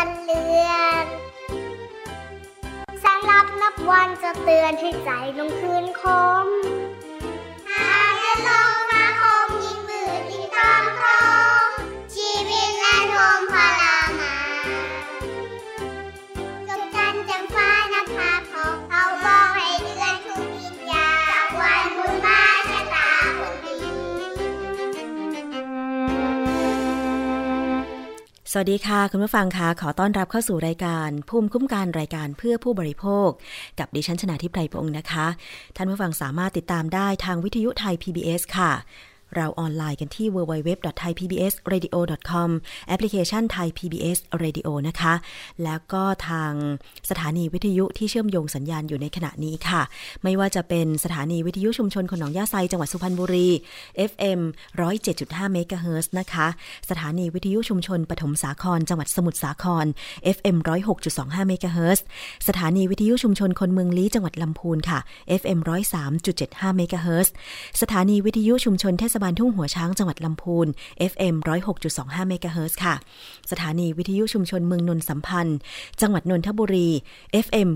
วันเลือนแสงลับนับวันจะเตือนให้ใจลงคืนคม สวัสดีค่ะ คุณผู้ฟังคะขอต้อนรับเข้าสู่รายการ ภูมิคุ้มกันรายการเพื่อผู้บริโภค กับดิฉันชนะทิพไพรพงศ์นะคะ ท่านผู้ฟังสามารถติดตามได้ทางวิทยุไทย PBS ค่ะ เราออนไลน์กันที่ www.thaipbsradio.com แอปพลิเคชัน Thai PBS Radio นะคะ แล้วก็ทางสถานีวิทยุที่เชื่อมโยงสัญญาณอยู่ในขณะนี้ค่ะ ไม่ว่าจะเป็นสถานีวิทยุชุมชนคนหนองยาไซจังหวัดสุพรรณบุรี FM 107.5เมกะเฮิรตซ์นะคะ สถานีวิทยุชุมชนปฐมสาคร จังหวัดสมุทรสาคร FM 106.25เมกะเฮิรตซ์สถานีวิทยุชุมชนคนเมืองลี้จังหวัดลำพูนค่ะ FM 103.75เมกะเฮิรตซ์สถานีวิทยุชุมชนเทศบาลทุ่งหัวช้างจังหวัดลำพูน FM 106.25เมกะเฮิรตซ์ค่ะ สถานีวิทยุชุมชนเมืองนนสัมพันธ์ จังหวัดนนทบุรี FM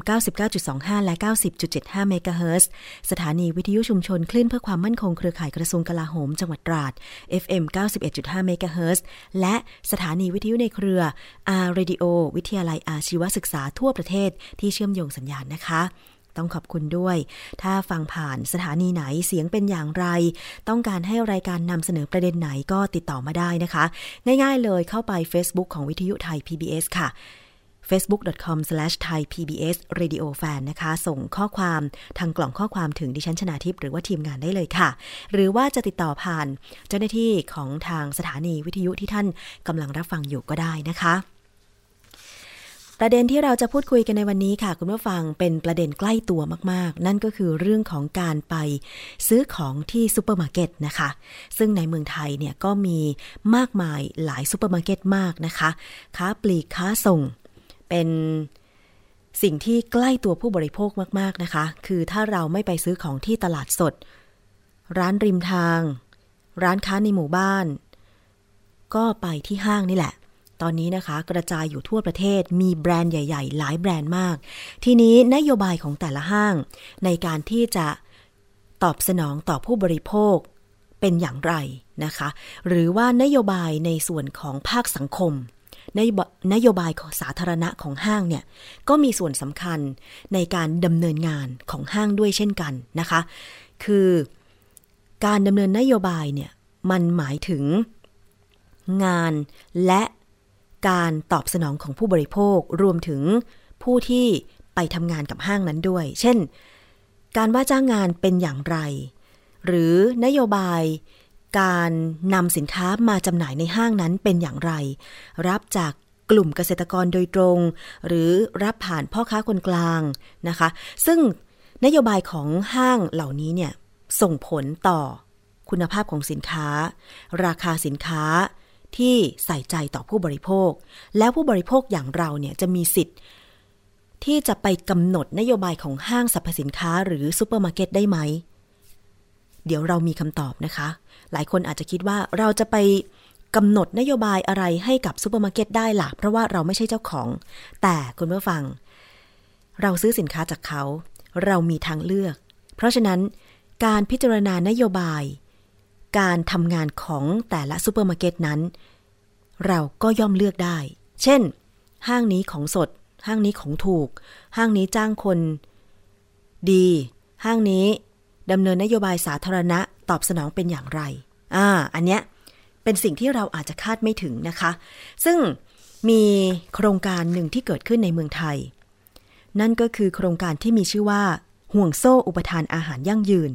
99.25 และ 90.75เมกะเฮิร์สถานีวิทยุชุมชนคลื่นเพื่อความมั่นคงเครือข่ายกระทรวงกลาโหม จังหวัดตราด FM 91.5เมกะเฮิร์และสถานีวิทยุในเครือ R Radio วิทยาลัยอาชีวศึกษาทั่วประเทศที่เชื่อมโยงสัญญาณนะคะ ต้องขอบคุณด้วย ถ้าฟังผ่านสถานีไหนเสียงเป็นอย่างไร ต้องการให้รายการนำเสนอประเด็นไหนก็ติดต่อมาได้นะคะ ง่ายๆเลยเข้าไป Facebook ของวิทยุไทย PBS ค่ะ facebook.com/thaipbsradiofan นะคะ ส่งข้อความทางกล่องข้อความถึงดิฉันชนาทิพย์หรือว่าทีมงานได้เลยค่ะ หรือว่าจะติดต่อผ่านเจ้าหน้าที่ของทางสถานีวิทยุที่ท่านกำลังรับฟังอยู่ก็ได้นะคะ ประเด็นที่เราจะพูดคุยกันในวันนี้ค่ะ คุณผู้ฟังเป็นประเด็นใกล้ตัวมากๆ นั่นก็คือเรื่องของการไปซื้อของที่ซูเปอร์มาร์เก็ตนะคะ ซึ่งในเมืองไทยเนี่ยก็มีมากมายหลายซูเปอร์มาร์เก็ตมากนะคะ ค้าปลีกค้าส่งเป็นสิ่งที่ใกล้ตัวผู้บริโภคมากๆนะคะ คือถ้าเราไม่ไปซื้อของที่ตลาดสด ร้านริมทาง ร้านค้าในหมู่บ้าน ก็ไปที่ห้างนี่แหละ ตอนนี้นะคะกระจายอยู่ทั่วประเทศมีแบรนด์ใหญ่ ๆ หลายแบรนด์มาก ทีนี้นโยบายของแต่ละห้าง ในการที่จะตอบสนองต่อผู้บริโภคเป็นอย่างไรนะคะ หรือว่านโยบายในส่วนของภาคสังคมนโนโยบายของสาธารณะของห้างเนี่ยก็มีส่วนสำคัญในการดำเนินงานของห้างด้วยเช่นกันนะคะ คือการดำเนินนโยบายเนี่ยมันหมายถึงงานและ การตอบสนองของผู้บริโภครวมถึงผู้ที่ไปทำงานกับห้างนั้นด้วย เช่น การว่าจ้างงานเป็นอย่างไร หรือนโยบาย การนำสินค้ามาจำหน่ายในห้างนั้นเป็นอย่างไร รับจากกลุ่มเกษตรกรโดยตรง หรือรับผ่านพ่อค้าคนกลางนะคะ ซึ่งนโยบายของห้างเหล่านี้เนี่ยส่งผลต่อคุณภาพของสินค้า ราคาสินค้า ที่ใส่ใจต่อผู้บริโภค แล้วผู้บริโภคอย่างเราเนี่ยจะมีสิทธิ์ ที่จะไปกำหนดนโยบายของห้างสรรพสินค้าหรือซูเปอร์มาร์เก็ตได้ไหม เดี๋ยวเรามีคำตอบนะคะ หลายคนอาจจะคิดว่าเราจะไปกำหนดนโยบายอะไรให้กับซูเปอร์มาร์เก็ตได้ล่ะ เพราะว่าเราไม่ใช่เจ้าของ แต่คุณผู้ฟัง เราซื้อสินค้าจากเขา เรามีทางเลือก เพราะฉะนั้นการพิจารณานโยบาย การทำงานของแต่ละซูเปอร์มาร์เก็ตนั้น เราก็ย่อมเลือกได้ เช่น ห้างนี้ของสด ห้างนี้ของถูก ห้างนี้จ้างคน ดี ห้างนี้ดำเนินนโยบายสาธารณะตอบสนองเป็นอย่างไร อ่า อันเนี้ยเป็นสิ่งที่เราอาจจะคาดไม่ถึงนะคะ ซึ่งมีโครงการหนึ่งที่เกิดขึ้นในเมืองไทย นั่นก็คือโครงการที่มีชื่อว่า ห่วงโซ่อุปทานอาหารยั่งยืน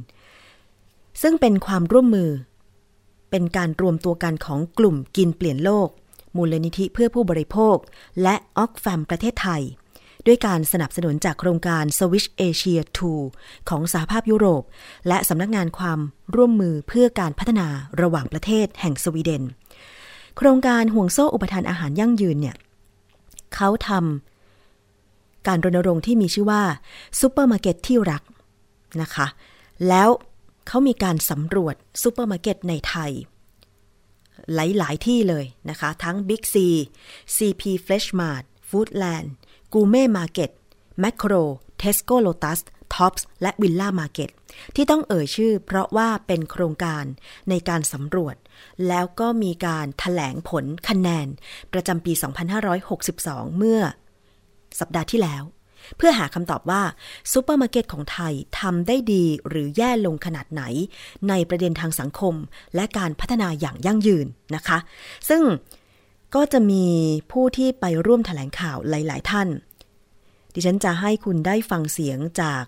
ซึ่งเป็นความร่วมมือ เป็นการรวมตัวกันของกลุ่มกินเปลี่ยนโลก มูลนิธิเพื่อผู้บริโภค และออกแฟมประเทศไทย ด้วยการสนับสนุนจากโครงการ Switch Asia 2 ของสหภาพยุโรป และสำนักงานความร่วมมือเพื่อการพัฒนาระหว่างประเทศแห่งสวีเดน โครงการห่วงโซ่อุปทานอาหารยั่งยืนเนี่ยเขาทำการรณรงค์ที่มีชื่อว่าซูเปอร์มาร์เก็ตที่รักนะคะ แล้ว เขามีการสำรวจซูเปอร์มาร์เก็ตในไทย หลาย ๆ ที่เลยนะคะ ทั้ง Big C CP Fresh Mart Foodland Gourmet Market Makro Tesco Lotus Tops และ Villa Market ที่ต้องเอ่ยชื่อเพราะว่าเป็นโครงการในการสำรวจ แล้วก็มีการแถลงผลคะแนน ประจำปี 2562 เมื่อสัปดาห์ที่แล้ว เพื่อหาคำตอบว่าซูเปอร์มาร์เก็ตของไทยทำได้ดีหรือแย่ลงขนาดไหน ในประเด็นทางสังคม และการพัฒนาอย่างยั่งยืนนะคะ ซึ่งก็จะมีผู้ที่ไปร่วมแถลงข่าวหลาย ๆ ท่าน ดิฉันจะให้คุณได้ฟังเสียงจาก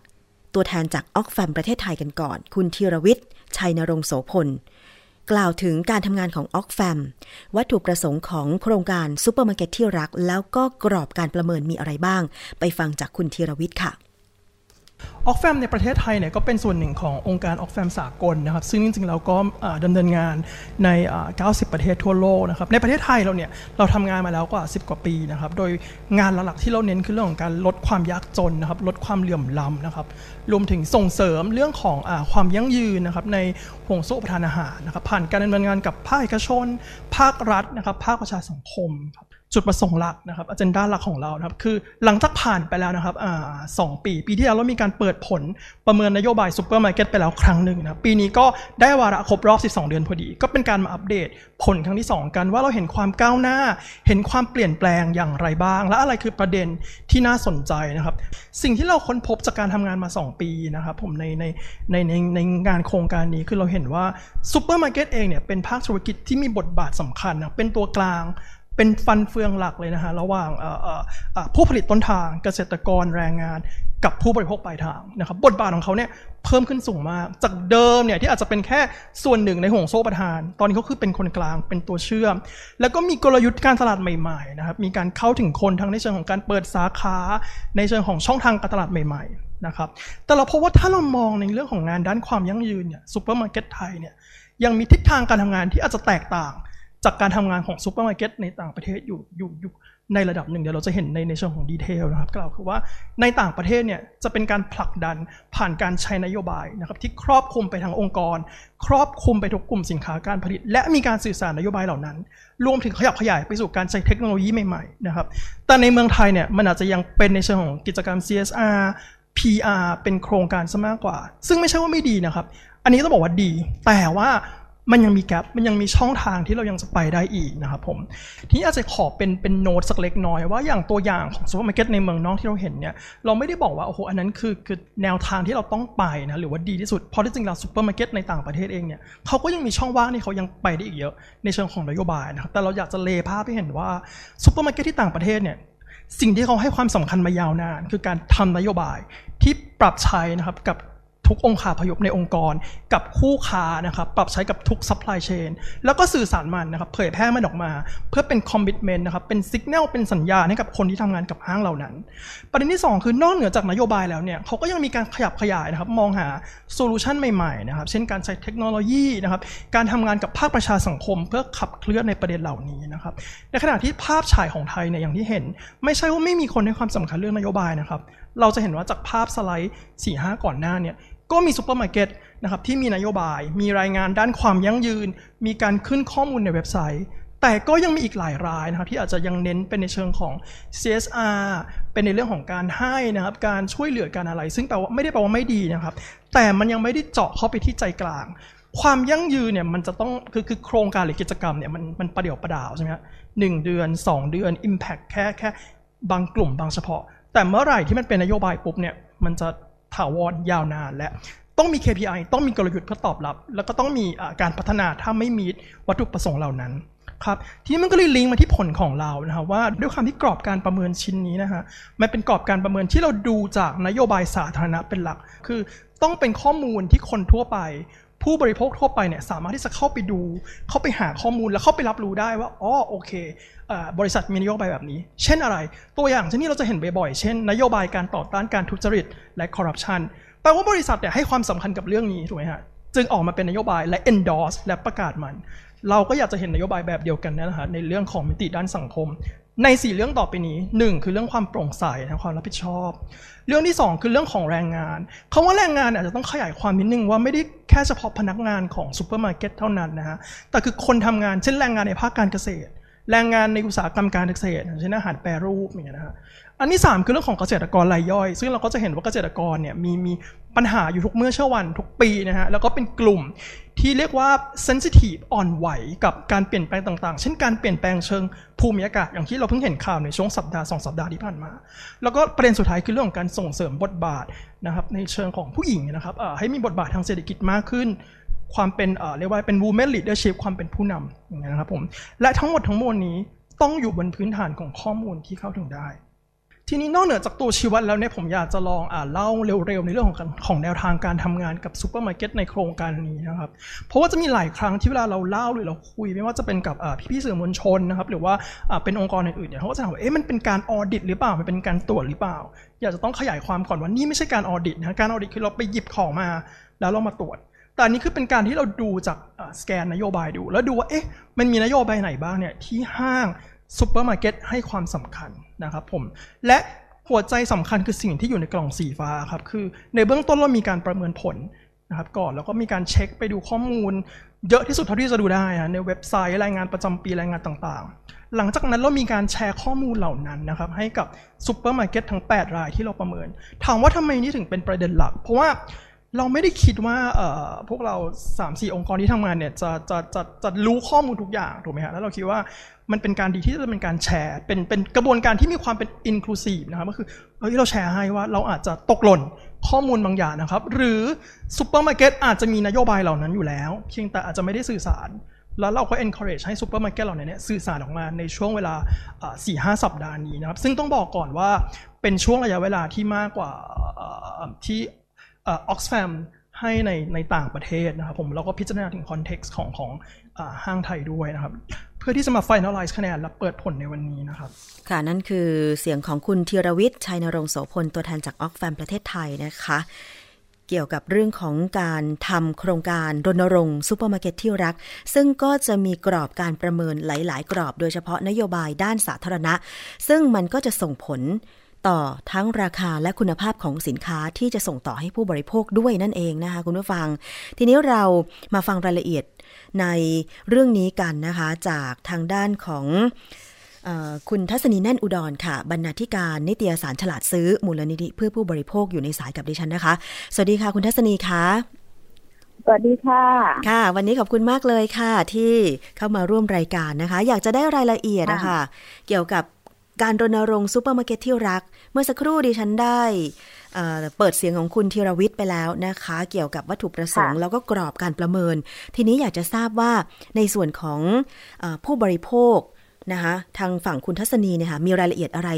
ตัวแทนจาก Oxfam ประเทศไทยกันก่อน คุณธีรวิทย์ ชัยณรงค์โสภณ กล่าวถึงการทำงานของ Oxfam วัตถุประสงค์ของโครงการซูเปอร์มาร์เก็ตที่รัก แล้วก็กรอบการประเมินมีอะไรบ้าง ไปฟังจากคุณธีรวิทย์ค่ะ Oxfam ในประเทศไทยเนี่ยก็เป็นส่วนหนึ่งขององค์การ Oxfam สากลนะครับซึ่งจริงๆเราก็ดำเนินงานใน 90 ประเทศทั่วโลกนะครับในประเทศไทยเราเนี่ยเราทำงานมาแล้วกว่า 10 กว่าปีนะครับโดยงานหลักๆที่เราเน้นคือเรื่องของการลดความยากจนนะครับลดความเหลื่อมล้ำนะครับรวมถึงส่งเสริมเรื่องของอความยั่งยืนนะครับในห่วงโซ่อุปทานอาหารนะครับผ่านการดำเนินงานกับภาคเอกชน ภาครัฐนะครับภาคประชาสังคมครับ จุดประสงค์หลักนะครับอ g e n d a หลักของเรานะครับคือหลังจากผ่านไปแล้วนะครับสองปี ปีที่แล้วเรามีการเปิดผลประเมินนโยบายซูเปอร์มาร์เก็ตไปแล้วครั้งหนึ่งนะปีนี้ก็ได้วาระครบรอบ 12 เดือนพอดี ก็เป็นการมาอัปเดตผลครั้งที่ 2 กันว่าเราเห็นความก้าวหน้า เห็นความเปลี่ยนแปลงอย่างไรบ้าง และอะไรคือประเด็นที่น่าสนใจนะครับ สิ่งที่เราค้นพบจากการทำงานมา 2 ปีนะครับผมในในในในในงานโครงการนี้คือเราเห็นว่าซูเปอร์มาร์เก็ตเองเนี่ยเป็นภาคธุรกิจที่มีบทบาทสำคัญนะเป็นตัวกลาง เป็นฟันเฟืองหลักเลยนะฮะระหว่างผู้ผลิตต้นทางเกษตรกรแรงงานกับผู้บริโภคปลายทางนะครับบทบาทของเขาเนี่ยเพิ่มขึ้นสูงมาก จากเดิมเนี่ยที่อาจจะเป็นแค่ส่วนหนึ่งในห่วงโซ่อุปทาน ตอนนี้เขาคือเป็นคนกลางเป็นตัวเชื่อม แล้วก็มีกลยุทธ์การตลาดใหม่ๆนะครับมีการเข้าถึงคนทั้งในเชิงของการเปิดสาขา ในเชิงของช่องทางการตลาดใหม่ๆนะครับแต่เราพบว่าถ้าเรามองในเรื่องของงานด้านความยั่งยืนเนี่ยซูเปอร์มาร์เก็ตไทยเนี่ยยังมีทิศทางการทำงานที่อาจจะแตกต่าง จากการทำงานของซูเปอร์มาร์เก็ตในต่างประเทศอยู่อยู่อยู่ในระดับหนึ่งเดี๋ยวเราจะเห็นในในเชิงของ detail นะครับกล่าวคือว่าในต่างประเทศเนี่ยจะเป็นการผลักดันผ่านการใช้นโยบายนะครับที่ครอบคลุมไปทางองค์กร ครอบคลุมไปทุกกลุ่มสินค้าการผลิต และมีการสื่อสารนโยบายเหล่านั้น รวมถึงขยับขยายไปสู่การใช้เทคโนโลยีใหม่ๆนะครับแต่ในเมืองไทยเนี่ยมันอาจจะยังเป็นในเชิงของกิจกรรม CSR PR เป็นโครงการซะมากกว่า ซึ่งไม่ใช่ว่าไม่ดีนะครับ อันนี้ต้องบอกว่าดี แต่ว่า มันยังมี gap มันยังมีช่องทางที่เรายังจะไปได้อีกนะครับผมทีนี้อาจจะขอเป็นเป็นโน้ตสักเล็กน้อยว่าอย่างตัวอย่างของซูเปอร์มาร์เก็ตในเมืองนอกที่เราเห็นเนี่ยเราไม่ได้บอกว่าโอ้โหอันนั้นคือคือแนวทางที่เราต้องไปนะหรือว่าดีที่สุดเพราะที่จริงแล้วซูเปอร์มาร์เก็ตในต่างประเทศเองเนี่ยเขาก็ยังมีช่องว่างที่เขายังไปได้อีกเยอะในเชิงของนโยบายนะครับแต่เราอยากจะเล่าภาพให้เห็นว่าซูเปอร์มาร์เก็ตที่ต่างประเทศเนี่ยสิ่งที่เขาให้ความสำคัญมายาวนาน คือการทำนโยบายที่ปรับใช้นะครับกับ ทุกองค์ขาพยพในองค์กร กับคู่ค้านะครับปรับใช้กับทุก supply chain แล้วก็สื่อสารมันนะครับเผยแพร่มันออกมา เพื่อเป็น commitment นะครับเป็นสัญญาณเป็นสัญญาให้กับคนที่ทำงานกับห้างเหล่านั้น ประเด็นที่ 2 คือนอกเหนือจากนโยบายแล้วเนี่ยเขาก็ยังมีการขยับขยายนะครับมองหา solution ใหม่ๆนะครับเช่นการใช้เทคโนโลยีนะครับการทำงานกับภาคประชาสังคม เพื่อขับเคลื่อนในประเด็นเหล่านี้นะครับในขณะที่ภาพฉายของไทยเนี่ยอย่างที่เห็น ไม่ใช่ว่าไม่มีคนให้ความสำคัญเรื่องนโยบายนะครับเราจะเห็นว่าจากภาพสไลด์4ีหก่อนหน้าเนี่ย ก็มีซูเปอร์มาร์เก็ตนะครับที่มีนโยบาย มีรายงานด้านความยั่งยืน มีการขึ้นข้อมูลในเว็บไซต์ แต่ก็ยังมีอีกหลายรายนะครับที่อาจจะยังเน้นเป็นในเชิงของ CSR เป็นในเรื่องของการให้นะครับการช่วยเหลือการอะไร ซึ่งแปลว่าไม่ได้แปลว่าไม่ดีนะครับ แต่มันยังไม่ได้เจาะเข้าไปที่ใจกลาง ความยั่งยืนเนี่ยมันจะต้องคือคือโครงการหรือกิจกรรมเนี่ยมันมันประเดี๋ยวประดาวใช่ไหมครับหนึ่งเดือน 2 เดือน Impact แค่แค่บางกลุ่มบางเฉพาะ แต่เมื่อไหร่ที่มันเป็นนโยบายปุ๊บเนี่ยมันจะ ถาวรยาวนานและต้องมี KPI ต้องมีกลยุทธ์เพื่อตอบรับ แล้วก็ต้องมีการพัฒนาถ้าไม่มีวัตถุประสงค์เหล่านั้นครับทีนี้มันก็เลยลิงก์มาที่ผลของเรานะครับว่าด้วยความที่กรอบการประเมินชิ้นนี้นะฮะมันเป็นกรอบการประเมินที่เราดูจากนโยบายสาธารณะเป็นหลัก คือต้องเป็นข้อมูลที่คนทั่วไป ผู้บริโภคทั่วไปเนี่ยสามารถที่จะเข้าไปดู เข้าไปหาข้อมูลแล้วเข้าไปรับรู้ได้ว่าอ๋อโอเคบริษัทมีนโยบายแบบนี้ เช่นอะไร ตัวอย่างเช่นนี้เราจะเห็นบ่อยๆ เช่น นโยบายการต่อต้านการทุจริตและคอร์รัปชันแปลว่าบริษัทเนี่ยให้ความสำคัญกับเรื่องนี้ถูกไหมฮะจึงออกมาเป็นนโยบายและ endorse และประกาศมัน เราก็อยากจะเห็นนโยบายแบบเดียวกันนะฮะในเรื่องของมิติด้านสังคม ในสี่เรื่องต่อไปนี้หนึ่งคือเรื่องความโปร่งใสนะความรับผิดชอบ เรื่องที่สองคือเรื่องของแรงงานคำว่าแรงงานอาจจะต้องขยายความนิดนึงว่าไม่ได้แค่เฉพาะพนักงานของซูเปอร์มาร์เก็ตเท่านั้นนะฮะแต่คือคนทำงานเช่นแรงงานในภาคการเกษตร แรงงานในอุตสาหกรรมการเกษตรเช่นอาหารแปรรูปอย่างเงี้ยนะฮะอันที่ 3 คือเรื่องของเกษตรกรรายย่อย ซึ่งเราก็จะเห็นว่าเกษตรกรเนี่ยมีมีปัญหาอยู่ทุกเมื่อเช้าวันทุกปีนะฮะแล้วก็เป็นกลุ่ม ที่เรียกว่า sensitive อ่อนไหวกับการเปลี่ยนแปลงต่างๆ เช่นการเปลี่ยนแปลงเชิงภูมิอากาศอย่างที่เราเพิ่งเห็นข่าวในช่วงสัปดาห์สองสัปดาห์ที่ผ่านมา แล้วก็ประเด็นสุดท้ายคือเรื่องของการส่งเสริมบทบาทนะครับในเชิงของผู้หญิงนะครับให้มีบทบาททางเศรษฐกิจมากขึ้น ความเป็นเรียกว่าเป็น women leadership ความเป็นผู้นำอย่างนี้นะครับผมและทั้งหมดทั้งมวลนี้ต้องอยู่บนพื้นฐานของข้อมูลที่เข้าถึงได้ ทีนี้นอกเหนือจากตัวชี้วัดแล้วเนี่ยผมอยากจะลองอ่านเล่าเร็วๆในเรื่องของของแนวทางการทำงานกับซูเปอร์มาร์เก็ตในโครงการนี้นะครับ เพราะว่าจะมีหลายครั้งที่เวลาเราเล่าหรือเราคุย ไม่ว่าจะเป็นกับพี่ๆสื่อมวลชนนะครับหรือว่าเป็นองค์กรอื่นๆเนี่ยเขาก็จะถามว่าเอ๊ะมันเป็นการ audit หรือเปล่ามันเป็นการตรวจหรือเปล่า อยากจะต้องขยายความก่อนว่านี่ไม่ใช่การ audit นะการ audit คือเราไปหยิบของมา แล้วเรามาตรวจแต่อันนี้คือเป็นการที่เราดูจากสแกนนโยบายดู แล้วดูว่าเอ๊ะมันมีนโยบายไหนบ้างเนี่ยที่ห้าง ซูเปอร์มาร์เก็ตให้ความสำคัญนะครับผม และหัวใจสำคัญคือสิ่งที่อยู่ในกล่องสีฟ้าครับ คือในเบื้องต้นเรามีการประเมินผลนะครับก่อนแล้วก็มีการเช็คไปดูข้อมูล เยอะที่สุดเท่าที่จะดูได้นะในเว็บไซต์รายงานประจำปีรายงานต่างๆ หลังจากนั้นเรามีการแชร์ข้อมูลเหล่านั้นนะครับให้กับซูเปอร์มาร์เก็ตทั้ง 8 รายที่เราประเมิน ถามว่าทำไมนี่ถึงเป็นประเด็นหลัก เพราะว่า เราไม่ได้คิดว่าพวกเรา3-4องค์กรที่ทำงานเนี่ยจะจะจะจะรู้ข้อมูลทุกอย่างถูกไหมฮะแล้วเราคิดว่ามันเป็นการดีที่จะเป็นการแชร์ เป็นเป็นกระบวนการที่มีความเป็น inclusive นะครับก็คือเฮ้ยเราแชร์ให้ว่าเราอาจจะตกหล่นข้อมูลบางอย่างนะครับ หรือซูเปอร์มาร์เก็ตอาจจะมีนโยบายเหล่านั้นอยู่แล้ว เพียงแต่อาจจะไม่ได้สื่อสาร แล้วเราก็ encourage ให้ซูเปอร์มาร์เก็ตเหล่านี้สื่อสารออกมาในช่วงเวลาสี่ห้าสัปดาห์นี้นะครับ ซึ่งต้องบอกก่อนว่าเป็นช่วงระยะเวลาที่มากกว่าที่ Oxfam ให้ในในต่างประเทศนะครับผมเราก็พิจารณาถึง context ของของห้างไทยด้วยนะครับ เพื่อที่จะมา finalize คะแนนและเปิดผลในวันนี้นะครับ ค่ะ นั่นคือเสียงของคุณธีรวิทย์ชัยณรงค์โสภณ ตัวแทนจาก Oxfam ประเทศไทยนะคะ เกี่ยวกับเรื่องของการทำโครงการรณรงค์ซูเปอร์มาร์เก็ตที่รัก ซึ่งก็จะมีกรอบการประเมินหลาย ๆ กรอบ โดยเฉพาะนโยบายด้านสาธารณะ ซึ่งมันก็จะส่งผล ต่อทั้งราคาและคุณภาพของสินค้าที่จะส่งต่อให้ผู้บริโภคด้วยนั่นเองนะคะคุณผู้ฟัง ทีนี้เรามาฟังรายละเอียดในเรื่องนี้กันนะคะ จากทางด้านของอคุณทัศนีแน่นอุดรค่ะ บรรณาธิการนิตยสารฉลาดซื้อมูลนิธิเพื่อผู้บริโภคอยู่ในสายกับดิฉันนะคะ สวัสดีค่ะ คุณทัศนีคะสวัสดีค่ะ ค่ะ วันนี้ขอบคุณมากเลยค่ะ ที่เข้ามาร่วมรายการนะคะ อยากจะได้รายละเอียดนะคะเกี่ยวกับ การรณรงค์ซูเปอร์มาร์เก็ตที่รัก เมื่อสักครู่ดิฉันได้เปิดเสียงของคุณธีรวิทย์ไปแล้วนะคะ เกี่ยวกับวัตถุประสงค์ แล้วก็กรอบการประเมิน ทีนี้อยากจะทราบว่าในส่วนของอผู้บริโภคนะคะทางฝั่งคุณทัศนีเนี่ยค่ะมีรายละเอียดอะไร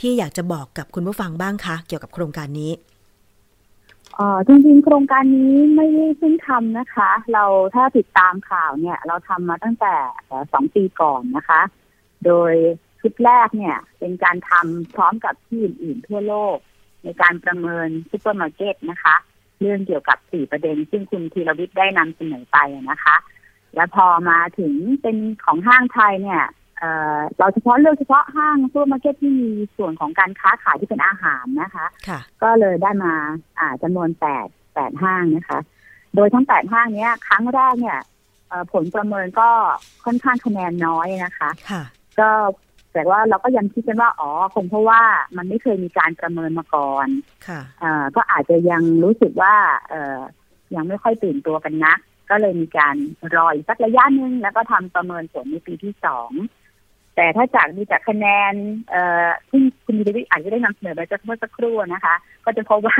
ที่อยากจะบอกกับคุณผู้ฟังบ้างคะเกี่ยวกับโครงการนี้อ๋อจริงๆ โครงการนี้ไม่ได้เพิ่งทำนะคะ เราถ้าติดตามข่าวเนี่ย เราทำมาตั้งแต่สองปีก่อนนะคะ โดย ชุดแรกเนี่ย เป็นการทำพร้อมกับที่อื่นๆทั่วโลก ในการประเมินซูเปอร์มาร์เก็ตนะคะ เรื่องเกี่ยวกับสี่ประเด็น ซึ่งคุณธีรวิทย์ได้นำเสนอไปนะคะ และพอมาถึงเป็นของห้างไทยเนี่ยเราเฉพาะเลือกเฉพาะห้างซูเปอร์มาร์เก็ตที่มีส่วนของการค้าขายที่เป็นอาหารนะคะค่ะก็เลยได้มาอ่าจำนวนแปดแปดห้างนะคะ โดยทั้งแปดห้างนี้ครั้งแรกเนี่ยผลประเมินก็ค่อนข้างคะแนนน้อยนะคะค่ะก็ แต่ว่าเราก็ยังคิดกันว่าอ๋อคงเพราะว่ามันไม่เคยมีการประเมินมาก่อนค่ะก็อาจจะยังรู้สึกว่า เออยังไม่ค่อยตื่นตัวกันนัก ก็เลยมีการรออีกสักระยะหนึ่งแล้วก็ทำประเมินผลในปีที่สองแต่ถ้าจากดูจากคะแนน เอ่อที่คุณดีวิอาจจะได้นำเสนอไปเมื่อสักครู่นะคะ ก็จะพบว่า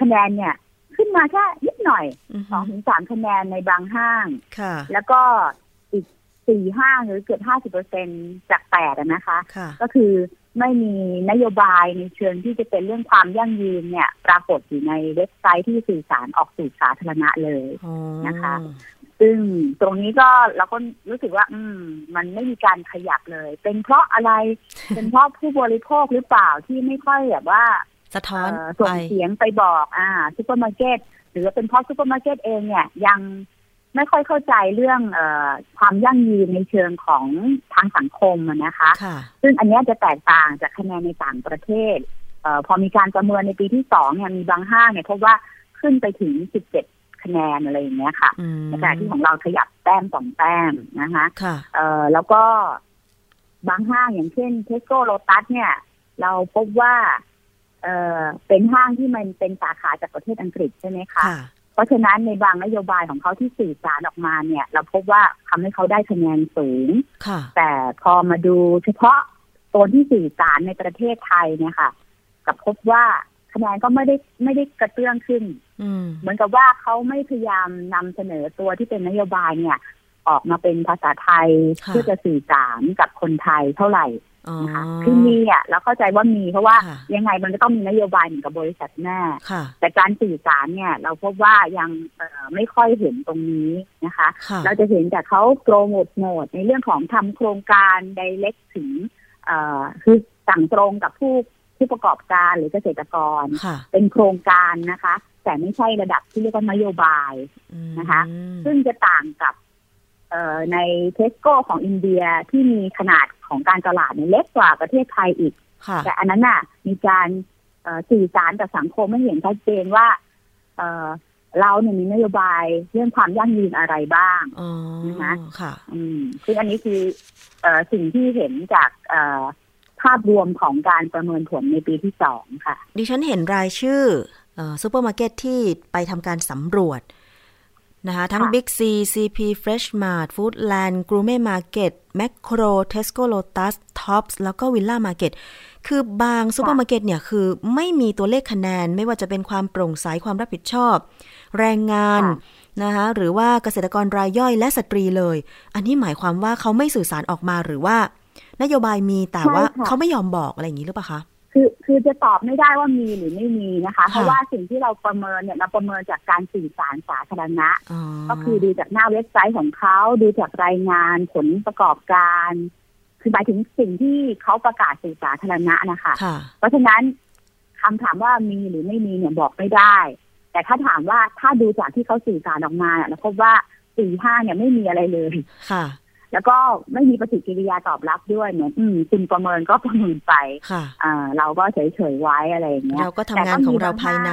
คะแนนเนี่ยขึ้นมาแค่นิดหน่อยสองถึงสามคะแนนในบางห้างค่ะแล้วก็อีก สี่ห้างหรือเกือบห้าสิบเปอร์เซ็นจากแปดนะคะค่ะก็คือไม่มีนโยบายในเชิงที่จะเป็นเรื่องความยั่งยืนเนี่ย ปรากฏอยู่ในเว็บไซต์ที่สื่อสารออกสู่สาธารณะเลยนะคะ ซึ่งตรงนี้ก็เราก็รู้สึกว่า อืม มันไม่มีการขยับเลย เป็นเพราะอะไร เป็นเพราะผู้บริโภคหรือเปล่าที่ไม่ค่อยแบบว่า สะท้อนส่งเสียงไปบอก อ่าซูเปอร์มาร์เก็ตหรือเป็นเพราะซูเปอร์มาร์เก็ตเองเนี่ยยัง ไม่ค่อยเข้าใจเรื่องเอ่อความยั่งยืนในเชิงของทางสังคมนะคะคะ ซึ่งอันนี้จะแตกต่างจากคะแนนในต่างประเทศอ่ะพอมีการประเมินในปีที่สองเนี่ยมีบางห้างเนี่ยพบว่าขึ้นไปถึงสิบเจ็ดคะแนนอะไรอย่างเงี้ยค่ะในขณะที่ของเราขยับแต้มสองแต้มนะคะเอ่อแล้วก็บางห้างอย่างเช่นเทสโก้โลตัสเนี่ย เราพบว่าเอ่อเป็นห้างที่มันเป็นสาขาจากประเทศอังกฤษใช่ไหมคะ เพราะฉะนั้นในบางนโยบายของเขาที่สื่อสารออกมาเนี่ย เราพบว่าทำให้เขาได้คะแนนสูง แต่พอมาดูเฉพาะตัวที่สื่อสารในประเทศไทยเนี่ยค่ะกับพบว่าคะแนนก็ไม่ได้ไม่ได้กระเตื้องขึ้นเหมือนกับว่าเขาไม่พยายามนำเสนอตัวที่เป็นนโยบายเนี่ย ออกมาเป็นภาษาไทยเพื่อจะสื่อสารกับคนไทยเท่าไหร่ นะคะคือมีอะแล้วเข้าใจว่ามีเพราะว่ายังไงมันก็ต้องมีนโยบายเหมือนกับบริษัทแม่แต่การสื่อสารเนี่ย เราพบว่ายังไม่ค่อยเห็นตรงนี้นะคะ เราจะเห็นแต่เขาโปรโมทโหมดในเรื่องของทำโครงการไดเล็กถึงคือสั่งตรงกับผู้ผู้ประกอบการหรือเกษตรกร เป็นโครงการนะคะ แต่ไม่ใช่ระดับที่เรียกว่านโยบายนะคะ ซึ่งจะต่างกับ ในเทสโก้ของอินเดียที่มีขนาดของการตลาดเล็กกว่าประเทศไทยอีก แต่อันนั้นน่ะ มีการสื่อสารกับสังคมไม่เห็นชัดเจนว่าเราเนี่ยมีนโยบายเรื่องความยั่งยืนอะไรบ้างนะคะค่ะ อืมคืออันนี้คือสิ่งที่เห็นจากภาพรวมของการประเมินผลในปีที่สองค่ะ ดิฉันเห็นรายชื่อซูเปอร์มาร์เก็ตที่ไปทำการสำรวจ นะคะทั้ง Big C CP Fresh Mart Foodland Gourmet Market Makro Tesco Lotus Tops แล้วก็ Villa Market คือบางซูเปอร์มาร์เก็ตเนี่ยคือไม่มีตัวเลขคะแนนไม่ว่าจะเป็นความโปร่งใสความรับผิดชอบ แรงงานนะคะหรือว่าเกษตรกรรายย่อยและสตรีเลย อันนี้หมายความว่าเขาไม่สื่อสารออกมาหรือว่านโยบายมีแต่ว่าเขาไม่ยอมบอกอะไรอย่างนี้หรือเปล่าคะ คือคือจะตอบไม่ได้ว่ามีหรือไม่มีนะคะ เพราะว่าสิ่งที่เราประเมินเนี่ยเราประเมินจากการสื่อสารสาธารณะ ก็คือดูจากหน้าเว็บไซต์ของเขาดูจากรายงานผลประกอบการ คือหมายถึงสิ่งที่เขาประกาศสื่อสาธารณะนะคะ เพราะฉะนั้นคำถามว่ามีหรือไม่มีเนี่ยบอกไม่ได้ แต่ถ้าถามว่าถ้าดูจากที่เขาสื่อสารออกมาเราพบว่าสี่ห้าเนี่ยไม่มีอะไรเลยค่ะ แล้วก็ไม่มีปฏิกิริยาตอบรับด้วยเหมือนอืมคุณประเมินก็ประเมินไปค่ะอ่า เราก็เฉยๆไว้อะไรอย่างเงี้ยเราก็ทำงานของเราภายใน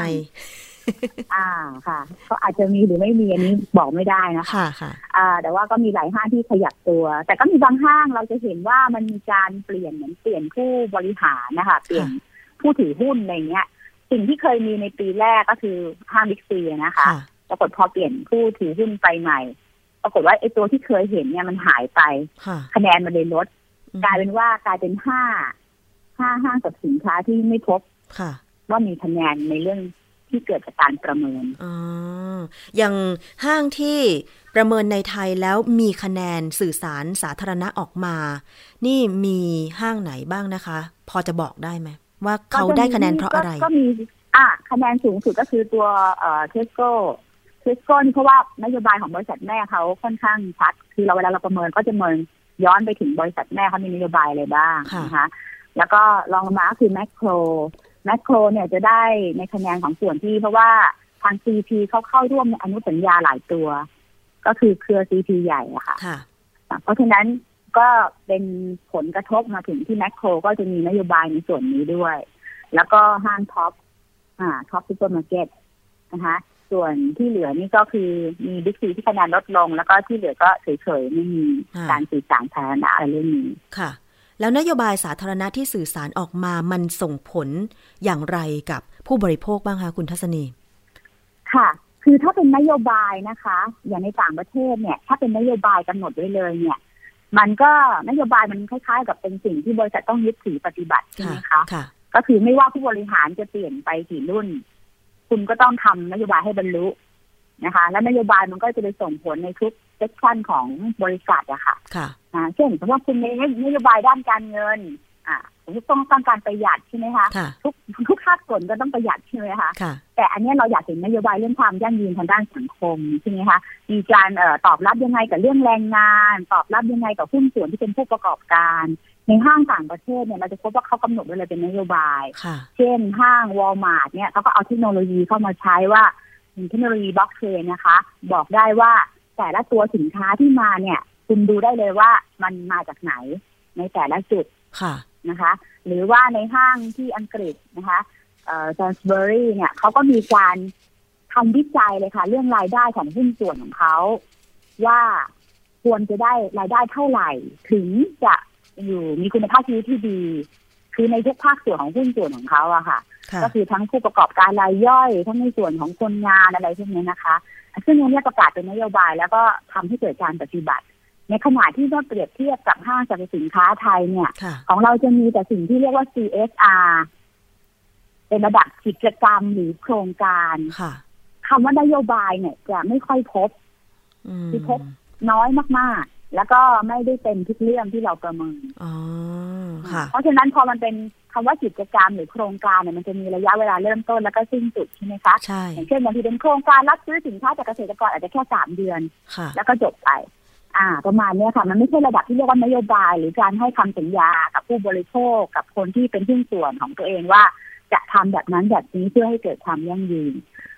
อ่าค่ะ ก็อาจจะมีหรือไม่มีอันนี้บอกไม่ได้นะคะ ค่ะอ่า แต่ว่าก็มีหลายห้างที่ขยับตัว แต่ก็มีบางห้างเราจะเห็นว่ามันมีการเปลี่ยนเหมือนเปลี่ยนผู้บริหารนะคะ เปลี่ยนผู้ถือหุ้นอะไรเงี้ย สิ่งที่เคยมีในปีแรกก็คือห้างบิ๊กซีนะคะปรากฏพอเปลี่ยนผู้ถือหุ้นไปใหม่ ปรากฏว่าไอ้ตัวที่เคยเห็นเนี่ยมันหายไป คะแนนมันเลยลดกลายเป็นว่ากลายเป็นห้าห้าห้างกับสินค้าที่ไม่พบว่ามีคะแนนในเรื่องที่เกิดจากการประเมินออย่างห้างที่ประเมินในไทยแล้วมีคะแนนสื่อสารสาธารณะออกมา นี่มีห้างไหนบ้างนะคะ พอจะบอกได้ไหมว่าเขาได้คะแนนเพราะอะไร ก็มี อะคะแนนสูงสุดก็คือตัวเอ่อเทสโก้ เทสโก้นี่เพราะว่านโยบายของบริษัทแม่เขาค่อนข้างชัด คือเราเวลาเราประเมินก็จะประเมินย้อนไปถึงบริษัทแม่เขามีนโยบายอะไรบ้างนะคะแล้วก็รองลงมาคือแมคโครแมคโครเนี่ยจะได้ในคะแนนของส่วนที่เพราะว่าทาง CP เขาเข้าร่วมอนุสัญญาหลายตัว ก็คือเครือ CP ใหญ่อะค่ะ เพราะฉะนั้นก็เป็นผลกระทบมาถึงที่แมคโครก็จะมีนโยบายในส่วนนี้ด้วย แล้วก็ห้างท็อปอ่าท็อปซูเปอร์มาร์เก็ตนะคะ ส่วนที่เหลือนี่ก็คือมีบิ๊กซีที่คะแนนลดลง แล้วก็ที่เหลือก็เฉยๆไม่มีการสื่อสารสาธารณะอะไรเรื่องนี้ค่ะ แล้วนโยบายสาธารณะที่สื่อสารออกมามันส่งผลอย่างไรกับผู้บริโภคบ้างคะคุณทัศนี ค่ะ คือถ้าเป็นนโยบายนะคะ อย่างในต่างประเทศเนี่ย ถ้าเป็นนโยบายกำหนดไว้เลยเนี่ยมันก็นโยบายมันคล้ายๆ กับเป็นสิ่งที่บริษัทต้องยึดถือปฏิบัติใช่ไหมคะ ก็คือไม่ว่าผู้บริหารจะเปลี่ยนไปกี่รุ่น คุณก็ต้องทำนโยบายให้บรรลุนะคะ และนโยบายมันก็จะไปส่งผลในทุกเซกชันของบริษัทอะค่ะ ค่ะเช่นสมมติว่าคุณมีนโยบายด้านการเงิน อ่าผมต้องต้องการประหยัดใช่ไหมคะ ทุกทุกภาคส่วนก็ต้องประหยัดใช่ไหมคะ แต่อันนี้เราอยากเห็นนโยบายเรื่องความยั่งยืนทางด้านสังคมใช่ไหมคะ มีการเอ่อตอบรับยังไงกับเรื่องแรงงาน ตอบรับยังไงกับหุ้นส่วนที่เป็นผู้ประกอบการ ในห้างต่างประเทศเนี่ยเราจะพบว่าเขากำหนดไว้เลยเป็นนโยบาย เช่นห้างวอลมาร์ทเนี่ยเขาก็เอาเทคโนโลยีเข้ามาใช้ว่าเทคโนโลยีบล็อกเชนนะคะ บอกได้ว่าแต่ละตัวสินค้าที่มาเนี่ย คุณดูได้เลยว่ามันมาจากไหนในแต่ละจุดนะคะ หรือว่าในห้างที่อังกฤษนะคะเอ่อ Sainsbury's เนี่ยเขาก็มีการทำวิจัยเลยค่ะ เรื่องรายได้ของหุ้นส่วนของเขา ว่าควรจะได้รายได้เท่าไหร่ ถึงจะ อยู่มีคุณภาพชีวิตที่ดี คือในทุกภาคส่วนของหุ้นส่วนของเขาอะค่ะ ก็คือทั้งผู้ประกอบการรายย่อย ทั้งในส่วนของคนงานอะไรพวกนี้นะคะ ซึ่งนี้ประกาศเป็นนโยบายแล้วก็ทำให้เกิดการปฏิบัติ ในขณะที่เราเปรียบเทียบกับห้างสรรพสินค้าไทยเนี่ย ของเราจะมีแต่สิ่งที่เรียกว่า CSR เป็นระดับกิจกรรมหรือโครงการคำว่านโยบายเนี่ยจะไม่ค่อยพบที่พบน้อยมากๆ แล้วก็ไม่ได้เป็นทุกเรื่องที่เราประเมินเพราะฉะนั้นพอมันเป็นคำว่ากิจกรรมหรือโครงการเนี่ยมันจะมีระยะเวลาเริ่มต้นแล้วก็สิ้นสุดใช่ไหมคะใช่อย่างเช่นบางทีเป็นโครงการรับซื้อสินค้าจากเกษตรกรอาจจะแค่สามเดือน แล้วก็จบไป อ่า ประมาณนี้ค่ะ มันไม่ใช่ระดับที่เรียกว่านโยบาย หรือการให้คำสัญญากับผู้บริโภคกับคนที่เป็นหุ้นส่วนของตัวเองว่า จะทำแบบนั้นแบบนี้เพื่อให้เกิดความยั่งยืน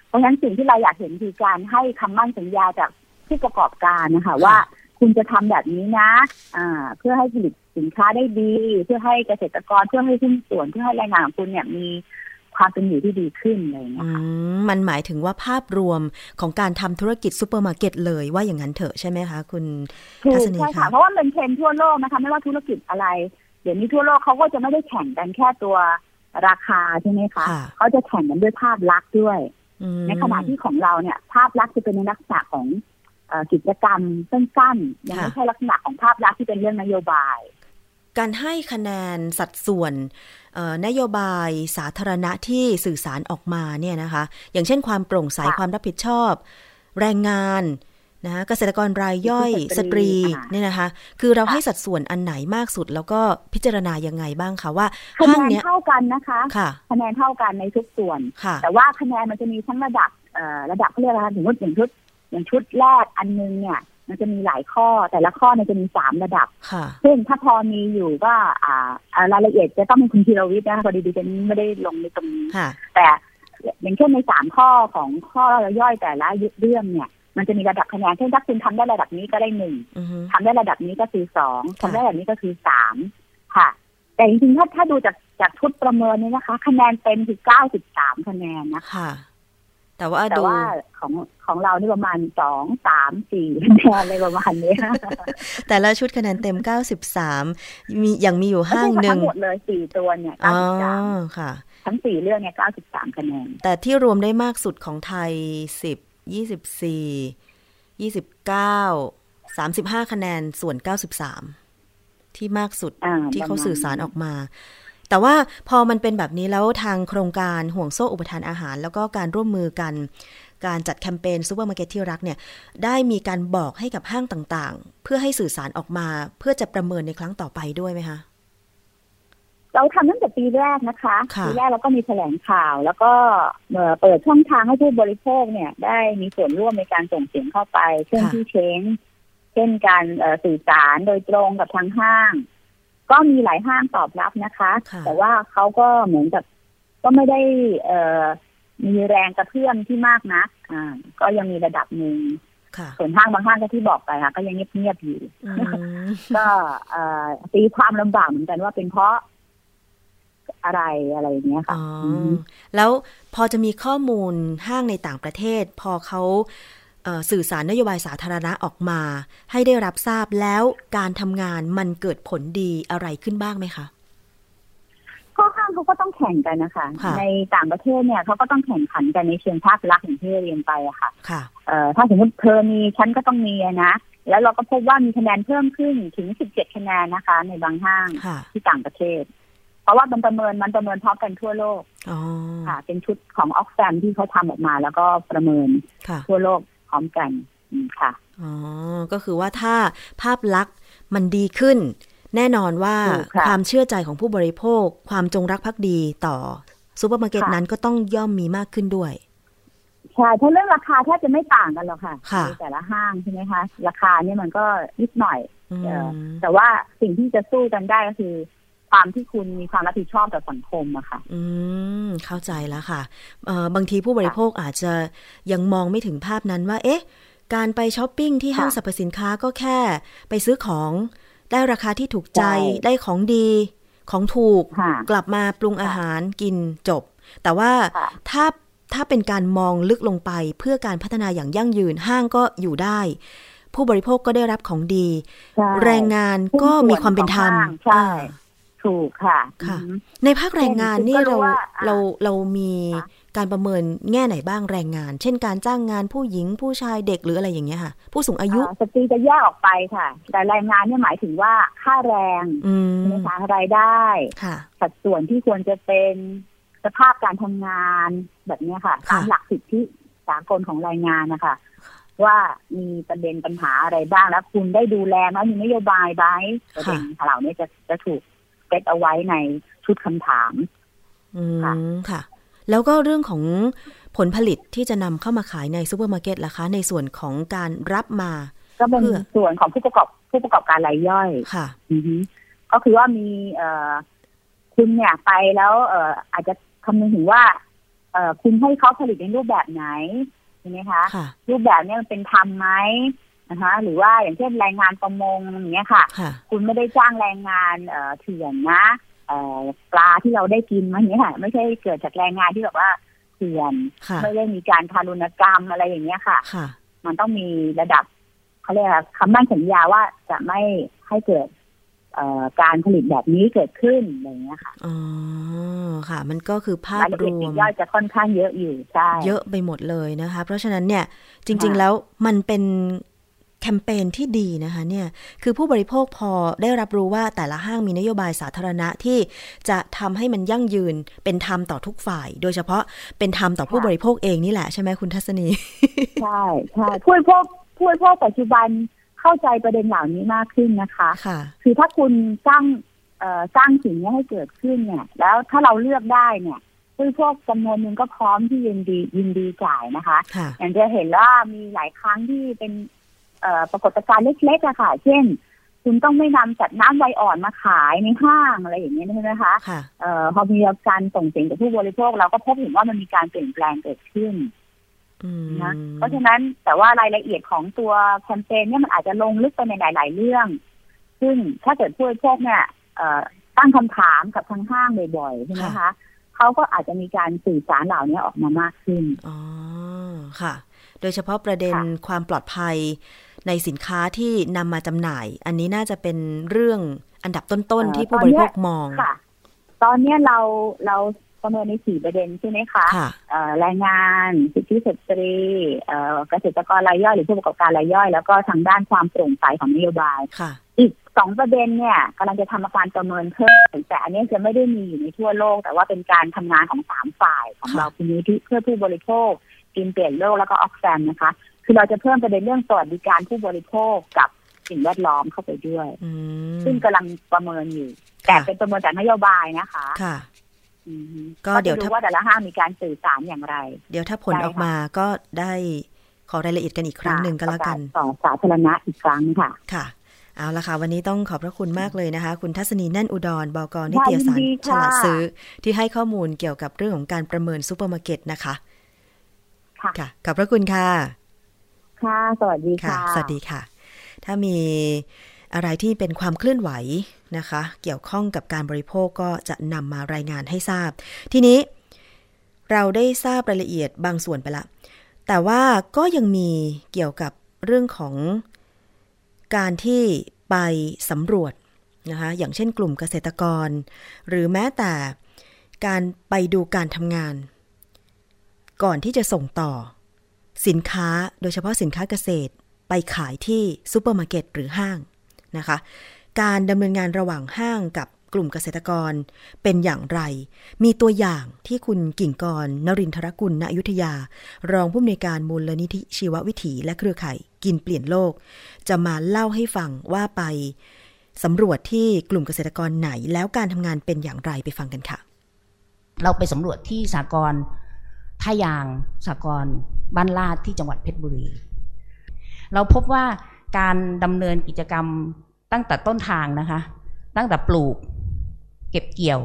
เพราะฉะนั้นสิ่งที่เราอยากเห็นคือการให้คำมั่นสัญญาจากผู้ประกอบการนะคะว่า คุณจะทำแบบนี้นะอ่าเพื่อให้ผลิตสินค้าได้ดี เพื่อให้เกษตรกรเพื่อให้หุ้นส่วนเพื่อให้แรงงานของคุณเนี่ยมีความเป็นอยู่ที่ดีขึ้นเลยนะคะมันหมายถึงว่าภาพรวมของการทำธุรกิจซูเปอร์มาร์เก็ตเลยว่าอย่างนั้นเถอะใช่ไหมคะคุณทัศนีค่ะ เพราะว่าเป็นเทรนทั่วโลกนะคะ ไม่ว่าธุรกิจอะไร เดี๋ยวนี้ทั่วโลกเขาก็จะไม่ได้แข่งกันแค่ตัวราคาใช่ไหมคะเขาจะแข่งกันด้วยภาพลักษณ์ด้วย ในขณะที่ของเราเนี่ย ภาพลักษณ์จะเป็นในลักษณะของ กิจกรรมสั้นๆยังไม่ใช่ลักษณะของภาพลักษณ์ที่เป็นเรื่องนโยบาย การให้คะแนนสัดส่วนนโยบายสาธารณะที่สื่อสารออกมาเนี่ยนะคะ อย่างเช่นความโปร่งใสความรับผิดชอบ แรงงานนะเกษตรกรรายย่อยสตรีเนี่ยนะคะ คือเราให้สัดส่วนอันไหนมากสุด แล้วก็พิจารณายังไงบ้างคะว่าคะแนนเท่ากันนะคะคะแนนเท่ากันในทุกส่วน แต่ว่าคะแนนมันจะมีทั้งระดับระดับเขาเรียกอะไรถึงว่าอย่างชุด อย่างชุดแรกอันนึงเนี่ย มันจะมีหลายข้อแต่ละข้อเนี่ยจะมีสามระดับซึ่งถ้าพอมีอยู่ก็อ่ารายละเอียดจะต้องเป็นคุณธีรวิทย์นะพอดีดิฉันไม่ได้ลงในตรงนี้แต่อย่างเช่นในสามข้อของข้อย่อยแต่ละเรื่องเนี่ย มันจะมีระดับคะแนนเช่นถ้าคุณทำได้ระดับนี้ก็ได้หนึ่งทำได้ระดับนี้ก็คือสองทำได้ระดับนี้ก็คือสามค่ะ แต่จริงๆถ้าถ้าดูจากจากชุดประเมินนี้นะคะ คะแนนเต็มคือเก้าสิบสามคะแนนนะคะ แต่ว่าแต่ว่าของของเรานี่ประมาณสองสามสี่คะแนนอะไรประมาณนี้แต่ละชุดคะแนนเต็มเก้าสิบสามมีอย่างมีอยู่ห้างหนึ่งทั้งหมดเลยสี่ตัวเนี่ยเก้าสิบสามค่ะ ทั้งสี่เรื่องเนี่ยเก้าสิบสามคะแนน แต่ที่รวมได้มากสุดของไทยสิบยี่สิบสี่ยี่สิบเก้าสามสิบห้าคะแนนส่วนเก้าสิบสามที่มากสุดที่เขาสื่อสารออกมา แต่ว่าพอมันเป็นแบบนี้แล้วทางโครงการห่วงโซ่อุปทานอาหาร แล้วก็การร่วมมือกันการจัดแคมเปญซูเปอร์มาร์เก็ตที่รักเนี่ยได้มีการบอกให้กับห้างต่างๆ เพื่อให้สื่อสารออกมาเพื่อจะประเมินในครั้งต่อไปด้วยไหมคะเราทำตั้งแต่ปีแรกนะคะค่ะปีแรกเราก็มีแถลงข่าว แล้วก็เอ่อเปิดช่องทางให้ผู้บริโภคเนี่ย ได้มีส่วนร่วมในการส่งเสียงเข้าไปเช่นค่ะที่เช้งเช่นการเอ่อสื่อสารโดยตรงกับทางห้าง ก็มีหลายห้างตอบรับนะคะค่ะแต่ว่าเขาก็เหมือนกับก็ไม่ได้เอ่อมีแรงกระเพื่อมที่มากนักอ่า ก็ยังมีระดับหนึ่งค่ะส่วนห้างบางห้างก็ที่บอกไปค่ะ ก็ยังเงียบๆอยู่อืมก็เอ่อตีความลำบากเหมือนกันว่าเป็นเพราะอะไรอะไรอย่างเงี้ยค่ะอ๋ออมแล้วพอจะมีข้อมูลห้างในต่างประเทศ พอเขาเอ่อ สื่อสารนโยบายสาธารณะออกมา ให้ได้รับทราบแล้วการทำงานมันเกิดผลดีอะไรขึ้นบ้างไหมคะข้อห้างเขาก็ต้องแข่งกันนะคะค่ะในต่างประเทศเนี่ยเขาก็ต้องแข่งขันกันในเชิงภาพลักษณ์อย่างที่เรียนไปอะค่ะค่ะเอ่อถ้าสมมติเธอมีฉันก็ต้องมีอะนะ แล้วเราก็พบว่ามีคะแนนเพิ่มขึ้นถึง 17 คะแนนนะคะ ในบางห้างค่ะที่ต่างประเทศ เพราะว่ามันประเมินมันประเมินพร้อมกันทั่วโลกอ๋อค่ะ เป็นชุดของออกแซมที่เขาทำออกมา แล้วก็ประเมินค่ะทั่วโลกพ ร้อมกันอืมค่ะอ๋อก็คือว่าถ้าภาพลักษณ์มันดีขึ้น แน่นอนว่าถูกค่ะความเชื่อใจของผู้บริโภค ความจงรักภักดีต่อซูเปอร์มาร์เก็ตค่ะนั้นก็ต้องย่อมมีมากขึ้นด้วยใช่เพราะเรื่องราคาแทบจะไม่ต่างกันหรอกค่ะค่ะในแต่ละห้างใช่ไหมคะ ราคาเนี่ยมันก็นิดหน่อยอืเออมแต่ว่าสิ่งที่จะสู้กันได้ก็คือ ความที่คุณมีความรับผิดชอบต่อสังคมอะค่ะ อืม เข้าใจแล้วค่ะเอ่อบางทีผู้บริโภคอาจจะยังมองไม่ถึงภาพนั้นว่า เอ๊ะ การไปช้อปปิ้งที่ห้างสรรพสินค้าค่ะก็แค่ ไปซื้อของ ได้ราคาที่ถูกใจใช่ได้ของดี ของถูกค่ะกลับมาปรุงอาหารกินจบ แต่ว่าค่ะถ้าถ้าเป็นการมองลึกลงไปเพื่อการพัฒนาอย่างยั่งยืนห้างก็อยู่ได้ ผู้บริโภคก็ได้รับของดีใช่แรงงานก็มีความเป็นธรรมหุ้นส่วนของห้างใช่อ่า ถูกค่ะ ค่ะอืมในภาคแรงงานนี่คุณก็รู้เราว่าอะเราเรามีค่ะการประเมินแง่ไหนบ้างแรงงาน เช่นการจ้างงานผู้หญิงผู้ชายเด็กหรืออะไรอย่างเงี้ยค่ะ ผู้สูงอายุอ่าสตรีจะแยกออกไปค่ะ แต่แรงงานเนี่ยหมายถึงว่าค่าแรงอืมใช่ไหมคะรายได้ค่ะสัดส่วนที่ควรจะเป็นสภาพการทำงานแบบเนี้ยค่ะค่ะตามหลักสิทธิสากลของแรงงานนะคะว่ามีประเด็นปัญหาอะไรบ้างแล้วคุณได้ดูแลไหมมีนโยบายไหมประเด็นเหล่านี้จะจะถูก เซตเอาไว้ในชุดคำถามอืมค่ะค่ะ แล้วก็เรื่องของผลผลิตที่จะนำเข้ามาขายในซูเปอร์มาร์เก็ตล่ะคะ ในส่วนของการรับมา ก็เป็นเพื่อส่วนของผู้ประกอบผู้ประกอบการรายย่อยค่ะอือฮึก็คือว่ามีเอ่อคุณเนี่ยไปแล้วเอ่ออาจจะคำนึงถึงว่าเอ่อคุณให้เขาผลิตในรูปแบบไหนใช่ไหมคะค่ะรูปแบบเนี้มันเป็นธรรมไหม นะคะ หรือว่าอย่างเช่นแรงงานประมงอย่างเงี้ยค่ะค่ะคุณไม่ได้จ้างแรงงานเอ่อเถื่อนนะเอ่อปลาที่เราได้กินมาอย่างเงี้ยค่ะ ไม่ใช่เกิดจากแรงงานที่แบบว่าเถื่อนค่ะไม่ได้มีการทารุณกรรมอะไรอย่างเงี้ยค่ะค่ะมันต้องมีระดับเขาเรียกอะไรคำมั่นสัญญาว่าจะไม่ให้เกิดเอ่อการผลิตแบบนี้เกิดขึ้นอะไรอย่างเงี้ยค่ะ อ๋อ ค่ะ มันก็คือภาพรายละรเอียดวปลีมกย่อยจะค่อนข้างเยอะอยู่ ใช่ เยอะไปหมดเลยนะคะ เพราะฉะนั้นเนี่ย จริงๆค่ะแล้วมันเป็น แคมเปญที่ดีนะคะเนี่ยคือผู้บริโภคพอได้รับรู้ว่าแต่ละห้างมีนโยบายสาธารณะที่จะทำให้มันยั่งยืนเป็นธรรมต่อทุกฝ่าย โดยเฉพาะเป็นธรรมต่อผู้บริโภคเองนี่แหละใช่ไหมคุณทัศนี ใช่ใช่ผู้บริโภคผู้บริโภคปัจจุบันเข้าใจประเด็นเหล่านี้มากขึ้นนะคะค่ะคือถ้าคุณสร้างเอ่อสร้างสิ่งนี้ให้เกิดขึ้นเนี่ย แล้วถ้าเราเลือกได้เนี่ยผู้บริโภคจำนวนหนึ่งก็พร้อมที่ยินดียินดีจ่ายนะคะค่ะอย่างจะเห็นว่ามีหลายครั้งที่เป็นเอ่อ ปรากฏการณ์เล็กๆอะค่ะ เช่น คุณต้องไม่นำจัดน้ำไวอ่อนมาขายในห้างอะไรอย่างเงี้ยใช่ไหมคะค่ะเอ่อพอมีการส่งเสียงจากผู้บริโภคเราก็พบเห็นว่ามันมีการเปลี่ยนแปลงเกิดขึ้นอืมนะเพราะฉะนั้นแต่ว่ารายละเอียดของตัวแคมเปญเนี่ยมันอาจจะลงลึกไปในหลาย ๆ เรื่อง ซึ่งถ้าเกิดผู้บริโภคเนี่ยเอ่อตั้งคำถามกับทางห้างบ่อยๆใช่ไหมคะเขาก็อาจจะมีการสื่อสารเหล่านี้ออกมามากขึ้นอ๋อค่ะ โดยเฉพาะประเด็นค่ะความปลอดภัย ในสินค้าที่นำมาจำหน่าย อันนี้น่าจะเป็นเรื่องอันดับต้นๆที่ผู้บริโภคมองค่ะ ตอนเนี้ยเราเราประเมินในสี่ประเด็นใช่ไหมคะค่ะเอ่อแรงงานสิทธิสตรีเอ่อเกษตรกรรายย่อยหรือผู้ประกอบการรายย่อย แล้วก็ทางด้านความโปร่งใสของนโยบายค่ะอีกสองประเด็นเนี่ยกำลังจะทำการประเมินเพิ่มแต่อันนี้จะไม่ได้มีอยู่ในทั่วโลก แต่ว่าเป็นการทำงานของสามฝ่ายของค่ะเราคือมูลที่เพื่อผู้บริโภคกินเปลี่ยนโลกแล้วก็ออกแซมนะคะ คือเราจะเพิ่มประเด็นเรื่องสวัสดิการผู้บริโภคกับสิ่งแวดล้อมเข้าไปด้วยซึ่งกำลังประเมินอยู่ แต่เป็นประเมินจากนโยบายนะคะค่ะก็เดี๋ยวดูว่าแต่ละห้างมีการสื่อสารอย่างไร เดี๋ยวถ้าผลออกมาก็ได้ขอรายละเอียดกันอีกครั้งหนึ่งก็แล้วกันต่อสาธารณะอีกครั้งค่ะค่ะเอาละค่ะวันนี้ต้องขอบพระคุณมากเลยนะคะ คุณทัศนีแน่นอุดรบกนิตยสารฉลาดซื้อ ที่ให้ข้อมูลเกี่ยวกับเรื่องของการประเมินซูเปอร์มาร์เก็ตนะคะ ค่ะขอบพระคุณค่ะ ค่ะ สวัสดีค่ะ สวัสดีค่ะ ถ้ามีอะไรที่เป็นความเคลื่อนไหวนะคะ เกี่ยวข้องกับการบริโภคก็จะนำมารายงานให้ทราบ ทีนี้เราได้ทราบรายละเอียดบางส่วนไปละ แต่ว่าก็ยังมีเกี่ยวกับเรื่องของการที่ไปสำรวจนะคะ อย่างเช่นกลุ่มเกษตรกร หรือแม้แต่การไปดูการทำงาน ก่อนที่จะส่งต่อ สินค้าโดยเฉพาะสินค้าเกษตรไปขายที่ซูเปอร์มาร์เก็ตหรือห้างนะคะ การดำเนินงานระหว่างห้างกับกลุ่มเกษตรกรเป็นอย่างไร มีตัวอย่างที่คุณกิ่งกรนรินทรกุลณอยุธยา รองผู้อำนวยการมูลนิธิชีววิถีและเครือข่ายกินเปลี่ยนโลก จะมาเล่าให้ฟังว่าไปสำรวจที่กลุ่มเกษตรกรไหน แล้วการทำงานเป็นอย่างไรไปฟังกันค่ะ เราไปสำรวจที่สากรท่ายางสากร บ้านลาดที่จังหวัดเพชรบุรี เราพบว่าการดำเนินกิจกรรมตั้งแต่ต้นทางนะคะ ตั้งแต่ปลูก เก็บเกี่ยว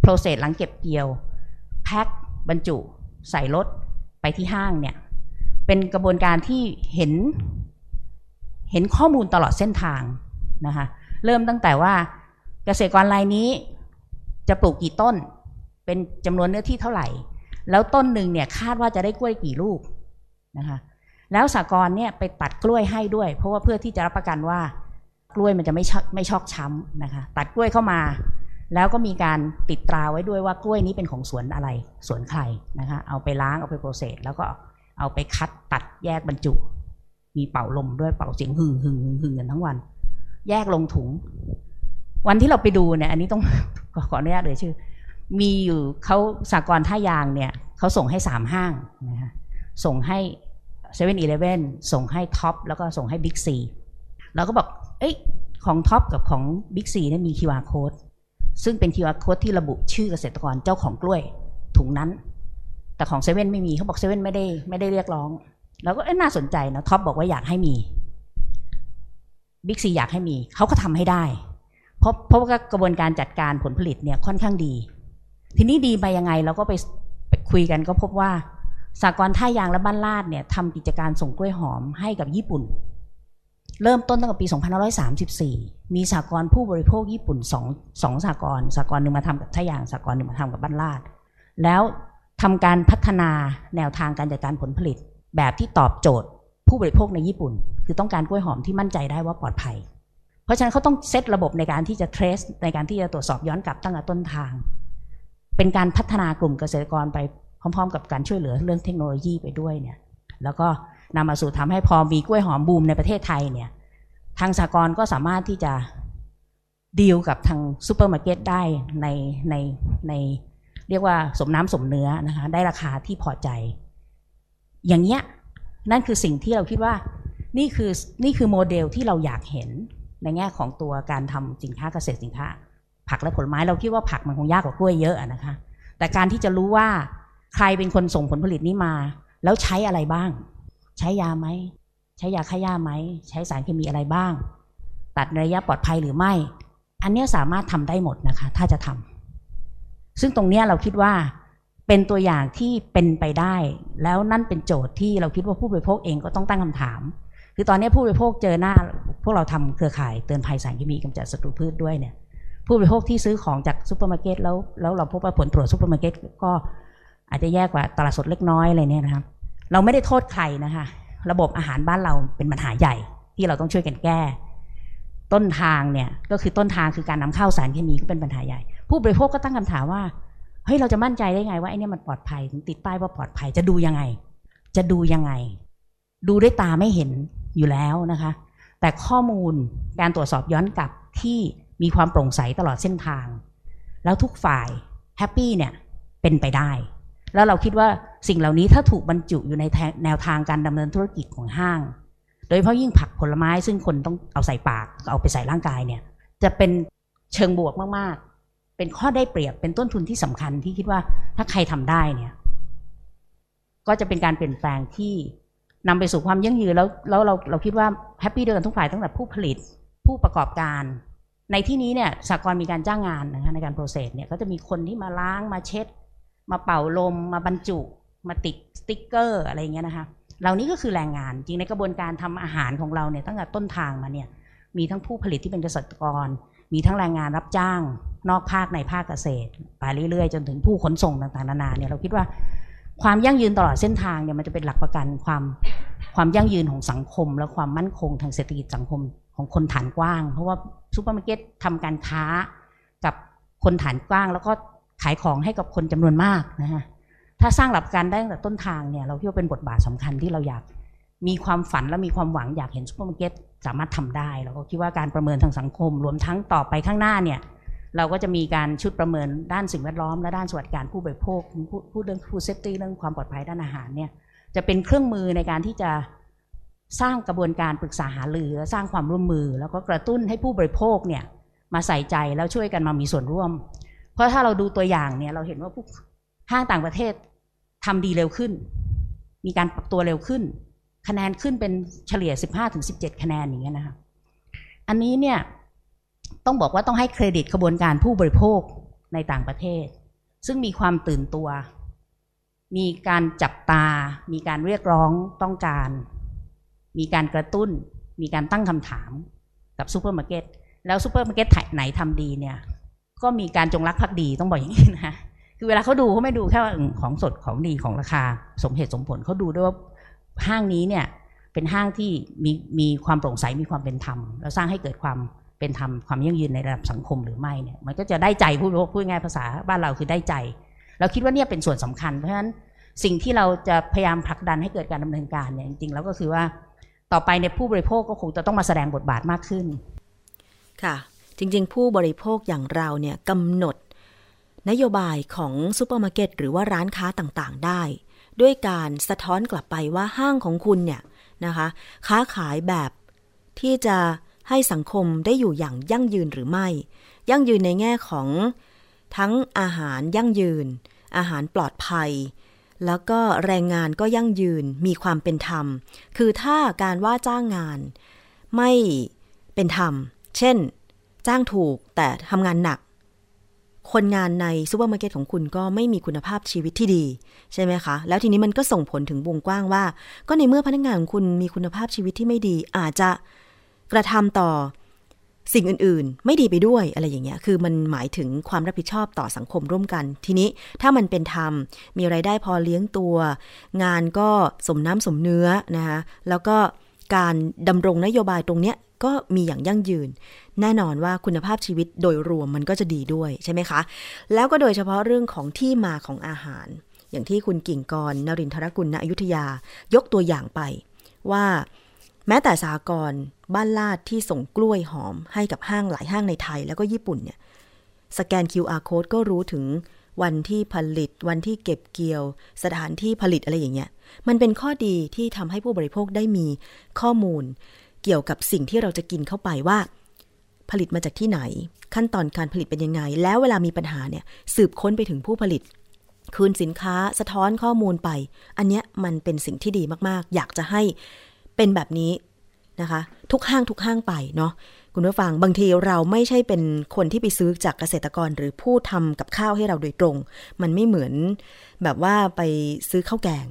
โปรเซสหลังเก็บเกี่ยวแพ็คบรรจุ ใส่รถไปที่ห้างเนี่ย เป็นกระบวนการที่เห็น เห็นข้อมูลตลอดเส้นทางนะคะ เริ่มตั้งแต่ว่าเกษตรกรรายนี้จะปลูกกี่ต้น เป็นจำนวนเนื้อที่เท่าไหร่ แล้วต้นหนึ่งเนี่ยคาดว่าจะได้กล้วยกี่ลูก นะคะแล้วสากรเนี่ยไปตัดกล้วยให้ด้วย เพราะว่าเพื่อที่จะรับประกันว่ากล้วยมันจะไม่ไม่ชอกช้ำนะคะตัดกล้วยเข้ามา แล้วก็มีการติดตราไว้ด้วยว่ากล้วยนี้เป็นของสวนอะไรสวนใครนะคะเอาไปล้างเอาไป process แล้วก็เอาไปคัดตัดแยกบรรจุ มีเป่าลมด้วยเป่าเสียงหึ่งหึ่งหึ่งหึ่งกันทั้งวัน แยกลงถุง วันที่เราไปดูเนี่ยอันนี้ต้องขออนุญาตเอ่ยชื่อ มีอยู่เขาสหกรณ์ท่ายางเนี่ยเขาส่งให้สามห้างนะคะ ส่งให้7-Eleven ส่งให้ Tops แล้วก็ส่งให้ Big Cเราก็บอก เอ้ยของ Tops กับของ Big C เนี่ยมี QR code ซึ่งเป็น QR code ที่ระบุชื่อเกษตรกรเจ้าของกล้วยถุงนั้น แต่ของเซเว่นไม่มีเขาบอกเซเว่นไม่ได้ไม่ได้เรียกร้องแล้วก็เอ้น่าสนใจนะ Tops บอกว่าอยากให้มี Big C อยากให้มีเขาก็ทำให้ได้ เพราะเพราะว่ากระบวนการจัดการผลผลิตเนี่ยค่อนข้างดี ทีนี้ดีไปยังไงเราก็ไปไปคุยกันก็พบว่า สหกรณ์ท่ายางและบ้านลาดเนี่ยทำกิจการส่งกล้วยหอมให้กับญี่ปุ่น เริ่มต้นตั้งแต่ปี 2534 มีสากลผู้บริโภคญี่ปุ่นสองสองสากลสากลหนึ่งมาทำกับท่ายางสากลหนึ่งมาทำกับบ้านลาด แล้วทำการพัฒนาแนวทางการจัดการผลผลิต แบบที่ตอบโจทย์ผู้บริโภคในญี่ปุ่น คือต้องการกล้วยหอมที่มั่นใจได้ว่าปลอดภัย เพราะฉะนั้นเขาต้องเซตระบบในการที่จะ trace ในการที่จะตรวจสอบย้อนกลับตั้งแต่ต้นทาง เป็นการพัฒนากลุ่มเกษตรกรไป พร้อม ๆ กับการช่วยเหลือเรื่องเทคโนโลยีไปด้วยเนี่ย แล้วก็นำมาสู่ทำให้พอมีกล้วยหอมบูมในประเทศไทยเนี่ย ทางสหกรณ์ก็สามารถที่จะดีลกับทางซูเปอร์มาร์เก็ตได้ในในในเรียกว่าสมน้ำสมเนื้อนะคะ ได้ราคาที่พอใจ อย่างเงี้ยนั่นคือสิ่งที่เราคิดว่านี่คือนี่คือโมเดลที่เราอยากเห็นในแง่ของตัวการทำสินค้าเกษตรสินค้า ผักและผลไม้เราคิดว่าผักมันคงยากกว่ากล้วยเยอะนะคะ แต่การที่จะรู้ว่า ใครเป็นคนส่งผลผลิตนี้มา แล้วใช้อะไรบ้าง ใช้ยาไหม ใช้ยาฆ่าหญ้าไหม ใช้สารเคมีอะไรบ้าง ตัดระยะปลอดภัยหรือไม่ อันนี้สามารถทำได้หมดนะคะ ถ้าจะทำซึ่งตรงนี้เราคิดว่าเป็นตัวอย่างที่เป็นไปได้ แล้วนั่นเป็นโจทย์ที่เราคิดว่าผู้บริโภคเองก็ต้องตั้งคำถาม คือตอนนี้ผู้บริโภคเจอหน้าพวกเราทำเครือข่ายเตือนภัยสารเคมีกำจัดศัตรูพืชด้วยเนี่ยผู้บริโภคที่ซื้อของจากซูเปอร์มาร์เก็ตแล้วแล้วเราพบว่าผลตรวจซูเปอร์มาร์เก็ตก็ อาจจะแย่กว่าตลาดสดเล็กน้อยอะไรเนี่ยนะครับ เราไม่ได้โทษใครนะคะ ระบบอาหารบ้านเราเป็นปัญหาใหญ่ที่เราต้องช่วยกันแก้ ต้นทางเนี่ยก็คือต้นทางคือการนำเข้าสารเคมีก็เป็นปัญหาใหญ่ ผู้บริโภคก็ตั้งคำถามว่าเฮ้ยเราจะมั่นใจได้ไงว่าไอ้นี่มันปลอดภัยถึงติดป้ายว่าปลอดภัยจะดูยังไง จะดูยังไง ดูด้วยตาไม่เห็นอยู่แล้วนะคะ แต่ข้อมูลการตรวจสอบย้อนกลับที่มีความโปร่งใสตลอดเส้นทาง แล้วทุกฝ่ายแฮปปี้เนี่ยเป็นไปได้ แล้วเราคิดว่าสิ่งเหล่านี้ถ้าถูกบรรจุอยู่ในแนวทางการดำเนินธุรกิจของห้าง โดยเฉพาะยิ่งผักผลไม้ซึ่งคนต้องเอาใส่ปากเอาไปใส่ร่างกายเนี่ยจะเป็นเชิงบวกมากๆ เป็นข้อได้เปรียบเป็นต้นทุนที่สำคัญที่คิดว่าถ้าใครทำได้เนี่ยก็จะเป็นการเปลี่ยนแปลงที่นำไปสู่ความยั่งยืนแล้วแล้วเราเราคิดว่า happy ด้วยกันทุกฝ่ายตั้งแต่ผู้ผลิตผู้ประกอบการ ในที่นี้เนี่ยสหกรณ์มีการจ้างงานนะคะในการ process เนี่ยก็จะมีคนที่มาล้างมาเช็ด มาเป่าลมมาบรรจุ มาติดสติ๊กเกอร์อะไรเงี้ยนะคะเหล่านี้ก็คือแรงงานจริงในกระบวนการทำอาหารของเราเนี่ยตั้งแต่ต้นทางมาเนี่ยมีทั้งผู้ผลิตที่เป็นเกษตรกร มีทั้งแรงงานรับจ้าง นอกภาคในภาคเกษตรไปเรื่อยๆ จนถึงผู้ขนส่งต่างๆนานาเนี่ยเราคิดว่าความยั่งยืนตลอดเส้นทางเนี่ยมันจะเป็นหลักประกันความความยั่งยืนของสังคม และความมั่นคงทางเศรษฐกิจสังคมของคนฐานกว้าง เพราะว่าซูเปอร์มาร์เก็ตทำการค้ากับคนฐานกว้าง แล้วก็ ขายของให้กับคนจำนวนมากนะฮะถ้าสร้างหลักการได้ตั้งแต่ต้นทางเนี่ยเราคิดว่าเป็นบทบาทสำคัญที่เราอยากมีความฝันและมีความหวังอยากเห็นซูเปอร์มาร์เก็ตสามารถทำได้เราก็คิดว่าการประเมินทางสังคม รวมทั้งต่อไปข้างหน้าเนี่ยเราก็จะมีการชุดประเมินด้านสิ่งแวดล้อมและด้านสวัสดิการผู้บริโภคพูดเรื่อง food safety เรื่องความปลอดภัยด้านอาหารเนี่ยจะเป็นเครื่องมือในการที่จะสร้างกระบวนการปรึกษาหารือสร้างความร่วมมือ แล้วก็กระตุ้นให้ผู้บริโภคเนี่ยมาใส่ใจแล้วช่วยกันมามีส่วนร่วม เพราะถ้าเราดูตัวอย่างเนี่ย เราเห็นว่าผู้ห้างต่างประเทศทำดีเร็วขึ้น มีการปรับตัวเร็วขึ้น คะแนนขึ้นเป็นเฉลี่ย 15-17 คะแนนอย่างเงี้ยนะคะอันนี้เนี่ยต้องบอกว่าต้องให้เครดิตกระบวนการผู้บริโภคในต่างประเทศ ซึ่งมีความตื่นตัว มีการจับตา มีการเรียกร้องต้องการ มีการกระตุ้น มีการตั้งคำถามกับซูเปอร์มาร์เก็ตแล้วซูเปอร์มาร์เก็ตไหนทำดีเนี่ย ก็มีการจงรักภักดีต้องบอกอย่างนี้นะคือเวลาเขาดูเขาไม่ดูแค่ว่าของสดของดีของราคา สมเหตุสมผลเขาดูด้วยว่าห้างนี้เนี่ยเป็นห้างที่มีมีความโปร่งใสมีความเป็นธรรมแล้วสร้างให้เกิดความเป็นธรรมความยั่งยืนในระดับสังคมหรือไม่เนี่ยมันก็จะได้ใจผู้บริโภคพูดง่ายภาษาบ้านเราคือได้ใจ เราคิดว่าเนี่ยเป็นส่วนสำคัญเพราะฉะนั้นสิ่งที่เราจะพยายามผลักดันให้เกิดการดำเนินการเนี่ยจริงๆแล้วก็คือว่าต่อไปในผู้บริโภคก็คงจะต้องมาแสดงบทบาทมากขึ้น ค่ะ จริง ๆ ผู้บริโภคอย่างเราเนี่ยกำหนด นโยบายของซูเปอร์มาร์เก็ตหรือว่าร้านค้าต่างๆ ได้ ด้วยการสะท้อนกลับไปว่าห้างของคุณเนี่ยนะคะค้าขายแบบที่จะให้สังคมได้อยู่อย่างยั่งยืนหรือไม่ ยั่งยืนในแง่ของทั้งอาหารยั่งยืน อาหารปลอดภัย แล้วก็แรงงานก็ยั่งยืนมีความเป็นธรรม คือถ้าการว่าจ้างงานไม่เป็นธรรม เช่น จ้างถูกแต่ทำงานหนัก คนงานในซูเปอร์มาร์เก็ตของคุณก็ไม่มีคุณภาพชีวิตที่ดี ใช่ไหมคะ แล้วทีนี้มันก็ส่งผลถึงวงกว้างว่า ก็ในเมื่อพนักงานของคุณมีคุณภาพชีวิตที่ไม่ดี อาจจะกระทำต่อสิ่งอื่น ๆ ไม่ดีไปด้วยอะไรอย่างเงี้ย คือมันหมายถึงความรับผิดชอบต่อสังคมร่วมกัน ทีนี้ถ้ามันเป็นธรรม มีรายได้พอเลี้ยงตัว งานก็สมน้ำสมเนื้อนะคะ แล้วก็การดำรงนโยบายตรงเนี้ย ก็มีอย่างยั่งยืน แน่นอนว่าคุณภาพชีวิตโดยรวมมันก็จะดีด้วยใช่ไหมคะ แล้วก็โดยเฉพาะเรื่องของที่มาของอาหาร อย่างที่คุณกิ่งกรนรินทรกุลณอยุธยายกตัวอย่างไปว่าแม้แต่สากรบ้านลาดที่ส่งกล้วยหอมให้กับห้างหลายห้างในไทยแล้วก็ญี่ปุ่นเนี่ยสแกน QR code ก็รู้ถึงวันที่ผลิต วันที่เก็บเกี่ยว สถานที่ผลิตอะไรอย่างเงี้ย มันเป็นข้อดีที่ทำให้ผู้บริโภคได้มีข้อมูล เกี่ยวกับสิ่งที่เราจะกินเข้าไปว่า ผลิตมาจากที่ไหน ขั้นตอนการผลิตเป็นยังไง แล้วเวลามีปัญหาเนี่ยสืบค้นไปถึงผู้ผลิต คืนสินค้าสะท้อนข้อมูลไป อันเนี้ยมันเป็นสิ่งที่ดีมากๆ อยากจะให้เป็นแบบนี้นะคะ ทุกห้างทุกห้างไปเนาะคุณผู้ฟังบางทีเราไม่ใช่เป็นคนที่ไปซื้อจากเกษตรกรหรือผู้ทำกับข้าวให้เราโดยตรง มันไม่เหมือนแบบว่าไปซื้อข้าวแกง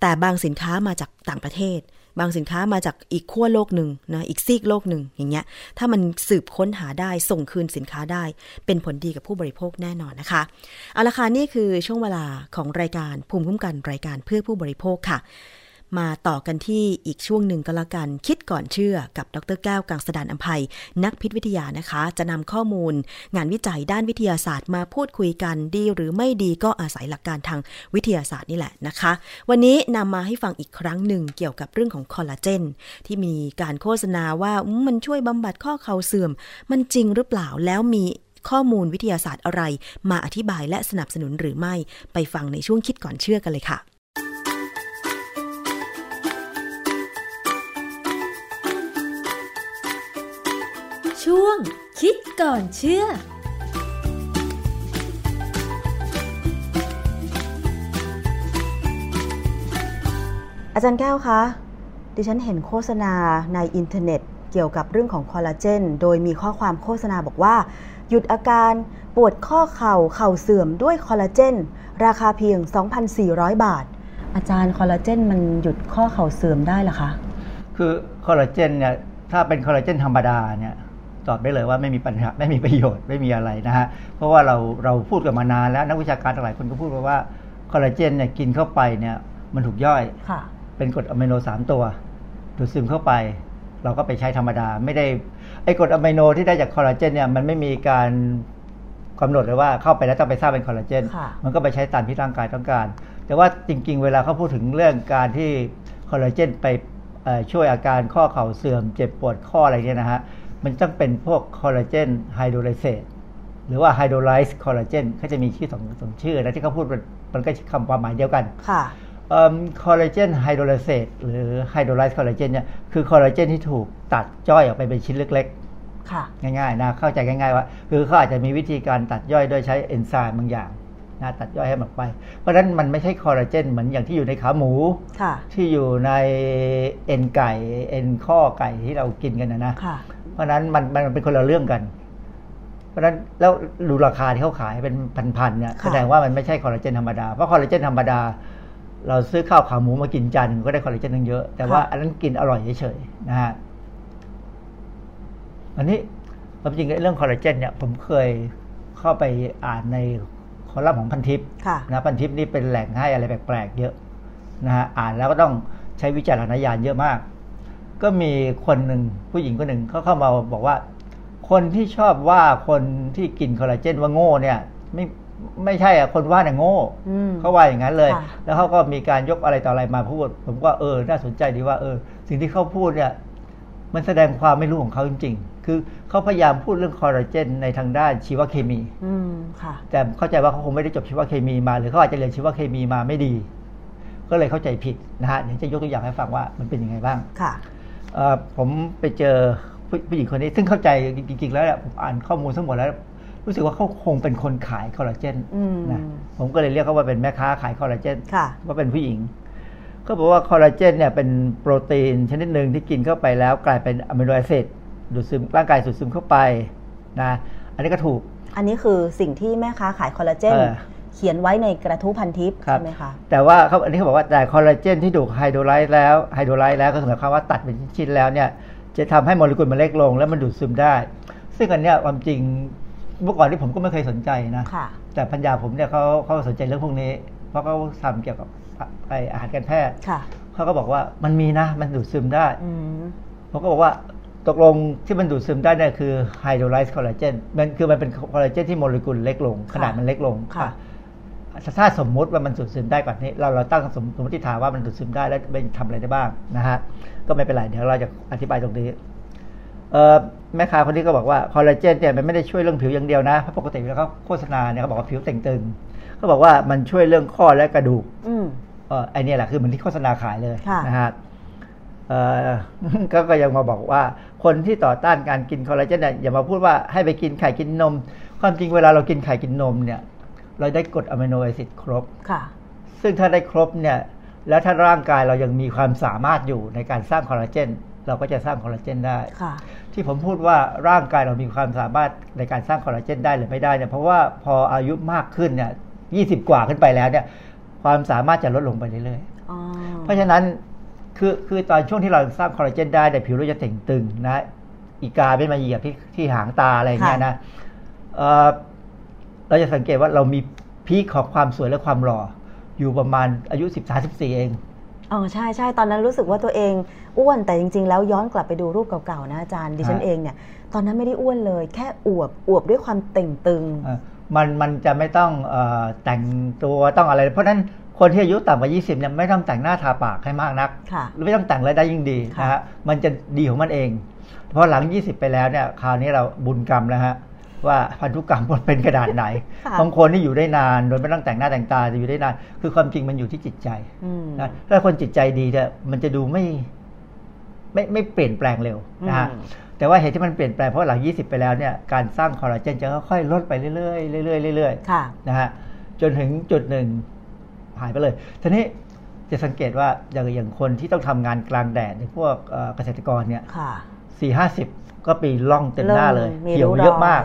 แต่บางสินค้ามาจากต่างประเทศ บางสินค้ามาจากอีกขั้วโลกหนึ่งนะอีกซีกโลกหนึ่งอย่างเงี้ยถ้ามันสืบค้นหาได้ส่งคืนสินค้าได้ เป็นผลดีกับผู้บริโภคแน่นอนนะคะเอาละค่ะนี่คือช่วงเวลาของรายการภูมิคุ้มกันรายการเพื่อผู้บริโภคค่ะ มาต่อกันที่อีกช่วงหนึ่งก็แล้วกัน คิดก่อนเชื่อกับดรแก้วกังสดานอภัย นักพิษวิทยานะคะ จะนำข้อมูล งานวิจัยด้านวิทยาศาสตร์มาพูดคุยกันดีหรือไม่ดีก็อาศัยหลักการทางวิทยาศาสตร์นี่แหละนะคะ วันนี้นำมาให้ฟังอีกครั้งหนึ่งเกี่ยวกับเรื่องของคอลลาเจนที่มีการโฆษณาว่ามันช่วยบำบัดข้อเข่าเสื่อม มันจริงหรือเปล่าแล้วมีข้อมูลวิทยาศาสตร์อะไร มาอธิบายและสนับสนุนหรือไม่ไปฟังในช่วงคิดก่อนเชื่อกันเลยค่ะ ช่วง คิดก่อนเชื่ออาจารย์แก้วคะ ดิฉันเห็นโฆษณาในอินเทอร์เน็ต เกี่ยวกับเรื่องของคอลลาเจน โดยมีข้อความโฆษณาบอกว่า หยุดอาการปวดข้อเข่าเข่าเสื่อมด้วยคอลลาเจน ราคาเพียง 2,400 บาท อาจารย์คอลลาเจนมันหยุดข้อเข่าเสื่อมได้หรอคะ คือคอลลาเจนเนี่ยถ้าเป็นคอลลาเจนธรรมดาเนี่ย ตอบได้เลยว่าไม่มีปัญหาไม่มีประโยชน์ไม่มีอะไรนะฮะเพราะว่าเราเราพูดกันมานานแล้วนักวิชาการหลายคนก็พูดว่าคอลลาเจนเนี่ยกินเข้าไปเนี่ยมันถูกย่อยค่ะเป็นกรดอะมิโนสามตัวดูดซึมเข้าไป เราก็ไปใช้ธรรมดา ไม่ได้ไอ้กรดอะมิโนที่ได้จากคอลลาเจนเนี่ยมันไม่มีการกำหนดเลยว่าเข้าไปแล้วต้องไปสร้างเป็นคอลลาเจนค่ะมันก็ไปใช้ตามที่ร่างกายต้องการ แต่ว่าจริง ๆ เวลาเขาพูดถึงเรื่องการที่คอลลาเจนไปเอ่อช่วยอาการข้อเข่าเสื่อม เจ็บปวดข้ออะไรเนี่ยนะฮะ มันต้องเป็นพวก collagen hydrolysate หรือว่า hydrolyzed collagen เขาจะมีชื่อสองสองชื่อนะที่เขาพูดมันมันก็คำความหมายเดียวกันค่ะ collagen hydrolysate หรือ hydrolyzed collagen เนี่ยคือคอลลาเจนที่ถูกตัดย่อยออกไปเป็นชิ้นเล็กค่ะๆง่ายๆนะเข้าใจง่ายๆว่า คือเขาอาจจะมีวิธีการตัดย่อยโดยใช้เอนไซม์บางอย่างนะตัดย่อยให้มันออกไป เพราะฉะนั้นมันไม่ใช่คอลลาเจนเหมือนอย่างที่อยู่ในขาหมูค่ะที่อยู่ในเอ็นไก่เอ็นข้อไก่ที่เรากินกันนะนะค่ะ เพราะฉะนั้นมันมันเป็นคนละเรื่องกัน เพราะฉะนั้นแล้วดูราคาที่เขาขายเป็นพันๆเนี่ยค่ะแสดงว่ามันไม่ใช่คอลลาเจนธรรมดา เพราะคอลลาเจนธรรมดา เราซื้อข้าวขาหมูมากินจานหนึ่งก็ได้คอลลาเจนตั้งเยอะ แต่ว่าอันนั้นกินอร่อยเฉยๆนะฮะอันนี้ความจริงเรื่องคอลลาเจนเนี่ยผมเคยเข้าไปอ่านในคอลัมน์ของพันทิปค่ะนะพันทิปนี่เป็นแหล่งให้อะไรแปลกๆเยอะนะฮะอ่านแล้วก็ต้องใช้วิจารณญาณเยอะมาก ก็มีคนหนึ่งผู้หญิงคนหนึ่งเขาเข้ามาบอกว่า คนที่ชอบว่าคนที่กินคอลลาเจนว่าโง่เนี่ยไม่ไม่ใช่อะคนว่าเนี่ยโง่อืมเขาว่าอย่างนั้นเลยค่ะแล้วเขาก็มีการยกอะไรต่ออะไรมาพูด ผมก็เออน่าสนใจดีว่าเออ สิ่งที่เขาพูดเนี่ยมันแสดงความไม่รู้ของเขาจริง ๆ คือเขาพยายามพูดเรื่องคอลลาเจนในทางด้านชีวเคมีอืมค่ะแต่เข้าใจว่าเขาคงไม่ได้จบชีวเคมีมาหรือเขาอาจจะเรียนชีวเคมีมาไม่ดี ก็เลยเข้าใจผิดนะฮะเดี๋ยวจะยกตัวอย่างให้ฟังว่ามันเป็นยังไงบ้างค่ะเอ่อ ผมไปเจอผู้ผู้หญิงคนนี้ซึ่งเข้าใจจริง ๆ แล้วเนี่ยผมอ่านข้อมูลทั้งหมดแล้ว รู้สึกว่าเขาคงเป็นคนขายคอลลาเจนอืมนะผมก็เลยเรียกเขาว่าเป็นแม่ค้าขายคอลลาเจนค่ะว่าเป็นผู้หญิง ก็บอกว่าคอลลาเจนเนี่ยเป็นโปรตีนชนิดหนึ่งที่กินเข้าไปแล้ว กลายเป็น amino acid ดูดซึมร่างกายดูดซึมเข้าไปนะอันนี้ก็ถูก อันนี้คือสิ่งที่แม่ค้าขายคอลลาเจน เออเขียนไว้ในกระทู้พันทิปครับใช่ไหมคะแต่ว่าเขาอันนี้เขาบอกว่าแต่คอลลาเจนที่ถูก hydrolyze แล้ว hydrolyze แล้วก็หมายความว่าตัดเป็นชิ้นๆแล้วเนี่ยจะทำให้โมเลกุลมันเล็กลง แล้วมันดูดซึมได้ ซึ่งอันเนี้ยความจริงเมื่อก่อนที่ผมก็ไม่เคยสนใจนะค่ะแต่ภรรยาผมเนี่ยเขาเขาสนใจเรื่องพวกนี้ เพราะเขาทำเกี่ยวกับไอ้อาหารการแพทย์ค่ะเขาก็บอกว่ามันมีนะ มันดูดซึมได้อืมผมก็บอกว่าตกลงที่มันดูดซึมได้เนี่ยคือ hydrolyze collagen มันคือมันเป็นคอลลาเจนที่โมเลกุลเล็กลง ขนาดมันเล็กลงค่ะ ถ้าสมมุติว่ามันดูดซึมได้กว่านี้ เราเราตั้งสมสมมติฐานว่ามันดูดซึมได้แล้วมันทำอะไรได้บ้างนะฮะก็ไม่เป็นไรเดี๋ยวเราจะอธิบายตรงนี้เอ่อแม่ค้าคนนี้ก็บอกว่าคอลลาเจนเนี่ยมันไม่ได้ช่วยเรื่องผิวอย่างเดียวนะเพราะปกติแล้วเขาโฆษณาเนี่ยเขาบอกว่าผิวเต่งตึงเขาบอกว่ามันช่วยเรื่องข้อและกระดูกอืมเออไอ้เนี่ยแหละคือเหมือนที่โฆษณาขายเลยค่ะนะฮะเออก็ก็ยังมาบอกว่า คนที่ต่อต้านการกินคอลลาเจนเนี่ยอย่ามาพูดว่าให้ไปกินไข่กินนม ความจริงเวลาเรากินไข่กินนมเนี่ย เราได้กรด amino acid ครบค่ะ ซึ่งถ้าได้ครบเนี่ยแล้วถ้าร่างกายเรายังมีความสามารถอยู่ในการสร้างคอลลาเจนเราก็จะสร้างคอลลาเจนได้ค่ะที่ผมพูดว่าร่างกายเรามีความสามารถในการสร้างคอลลาเจนได้หรือไม่ได้เนี่ยเพราะว่าพออายุมากขึ้นเนี่ยยี่สิบกว่าขึ้นไปแล้วเนี่ย ความสามารถจะลดลงไปเรื่อยๆอ๋อเพราะฉะนั้นคือคือตอนช่วงที่เราสร้างคอลลาเจนได้แต่ยผิวเราจะเต่งตึงนะ อีกาไม่มาเหยียบที่ที่หางตาอะไรอย่างเงี้ยนะ เอ่อเราจะสังเกตว่าเรามีพีคของความสวยและความหล่ออยู่ประมาณอายุ13 14เองอ๋อใช่ใช่ตอนนั้นรู้สึกว่าตัวเองอ้วนแต่จริง ๆ แล้วย้อนกลับไปดูรูปเก่าๆนะอาจารย์ดิฉันฮะเองเนี่ยตอนนั้นไม่ได้อ้วนเลย แค่อวบอวบด้วยความเต่งตึงเอ่อมันมันจะไม่ต้องเออแต่งตัวต้องอะไร เพราะฉะนั้นคนที่อายุต่ำกว่า 20เนี่ยไม่ต้องแต่งหน้าทาปากให้มากนักค่ะหรือไม่ต้องแต่งอะไรได้ยิ่งดีค่ะนะฮะมันจะดีของมันเองพอหลัง 20 ไปแล้วเนี่ยคราวนี้เราบุญกรรมแล้วฮะ ว่าพันธุกรรมมันเป็นกระดาษไหนค่ะบางคนที่อยู่ได้นานโดยไม่ต้องแต่งหน้าแต่งตาจะอยู่ได้นาน คือความจริงมันอยู่ที่จิตใจอืมนะถ้าคนจิตใจดีเนี่ยมันจะดูไม่ไม่ไม่เปลี่ยนแปลงเร็วนะฮะอืมแต่ว่าเหตุที่มันเปลี่ยนแปลงเพราะหลัง 20 ไปแล้วเนี่ยการสร้างคอลลาเจนจะค่อยๆลดไปเรื่อยๆเรื่อยๆเรื่อยๆนะฮะจนถึงจุดหนึ่งหายไปเลยทีนี้จะสังเกตว่าอย่างอย่างคนที่ต้องทำงานกลางแดดในพวกเกษตรกรเนี่ยสี่ห้าสิบ ก็ปีล่องเต็มหน้าเลยเหี่ยวเยอะมาก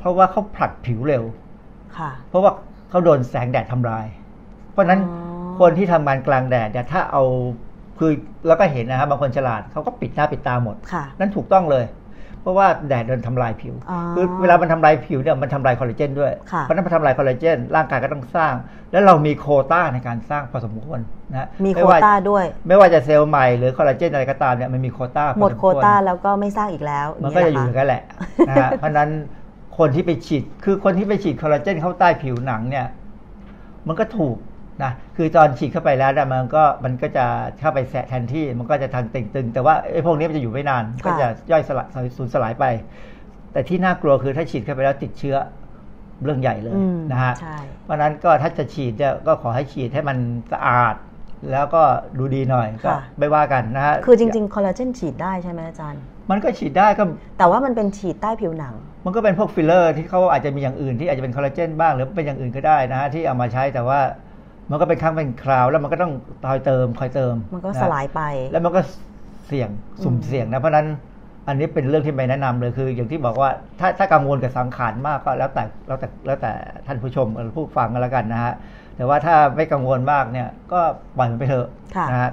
เพราะว่าเขาผลัดผิวเร็วเพราะว่าเขาโดนแสงแดดทำลาย เพราะนั้นคนที่ทำงานกลางแดดเนี่ยถ้าเอาคือแล้วก็เห็นนะครับบางคนฉลาดเขาก็ปิดหน้าปิดตาหมด นั่นถูกต้องเลย เพราะว่าแดดโดนทำลายผิว คือเวลามันทำลายผิวเนี่ยมันทำลายคอลลาเจนด้วยเพราะนั้นมันทำลายคอลลาเจนร่างกายก็ต้องสร้าง แล้วเรามีโคต้าในการสร้างพอสมควรนะมีโคต้าด้วย ไม่ว่าจะเซลล์ใหม่หรือคอลลาเจนอะไรก็ตามเนี่ยมันมีโคต้าหมดโคต้าแล้วก็ไม่สร้างอีกแล้ว มันก็จะอยู่กันแหละนะฮะเพราะนั้นคนที่ไปฉีดคือคนที่ไปฉีดคอลลาเจนเข้าใต้ผิวหนังเนี่ย มันก็ถูก นะคือตอนฉีดเข้าไปแล้วเนี่ยมันก็มันก็จะเข้าไปแสะแทนที่มันก็จะทางตึงๆ แต่ว่าไอ้พวกนี้มันจะอยู่ไม่นาน ก็จะย่อยสลายสูญสลายไป แต่ที่น่ากลัวคือถ้าฉีดเข้าไปแล้วติดเชื้อเรื่องใหญ่เลยนะฮะเพราะนั้นก็ถ้าจะฉีดเนี่ยก็ขอให้ฉีดให้มันสะอาด แล้วก็ดูดีหน่อยก็ไม่ว่ากันนะฮะคือจริงๆคอลลาเจนฉีดได้ใช่ไหมอาจารย์ มันก็ฉีดได้ก็แต่ว่ามันเป็นฉีดใต้ผิวหนัง มันก็เป็นพวกฟิลเลอร์ที่เขาอาจจะมีอย่างอื่นที่อาจจะเป็นคอลลาเจนบ้างหรือเป็นอย่างอื่นก็ได้นะฮะที่เอามาใช้แต่ว่า มันก็เป็นครั้งเป็นคราวแล้วมันก็ต้องคอยเติมคอยเติม มันก็สลายไป แล้วมันก็เสี่ยงสุ่มเสี่ยงนะเพราะนั้นอันนี้เป็นเรื่องที่ไม่แนะนำเลยคือ อย่างที่บอกว่าถ้าถ้ากังวลกับสังขารมากก็แล้วแต่แล้วแต่แล้วแต่ท่านผู้ชมหรือผู้ฟังกันแล้วกันนะฮะแต่ว่าถ้าไม่กังวลมากเนี่ยก็ปล่อยมันไปเถอะนะฮะ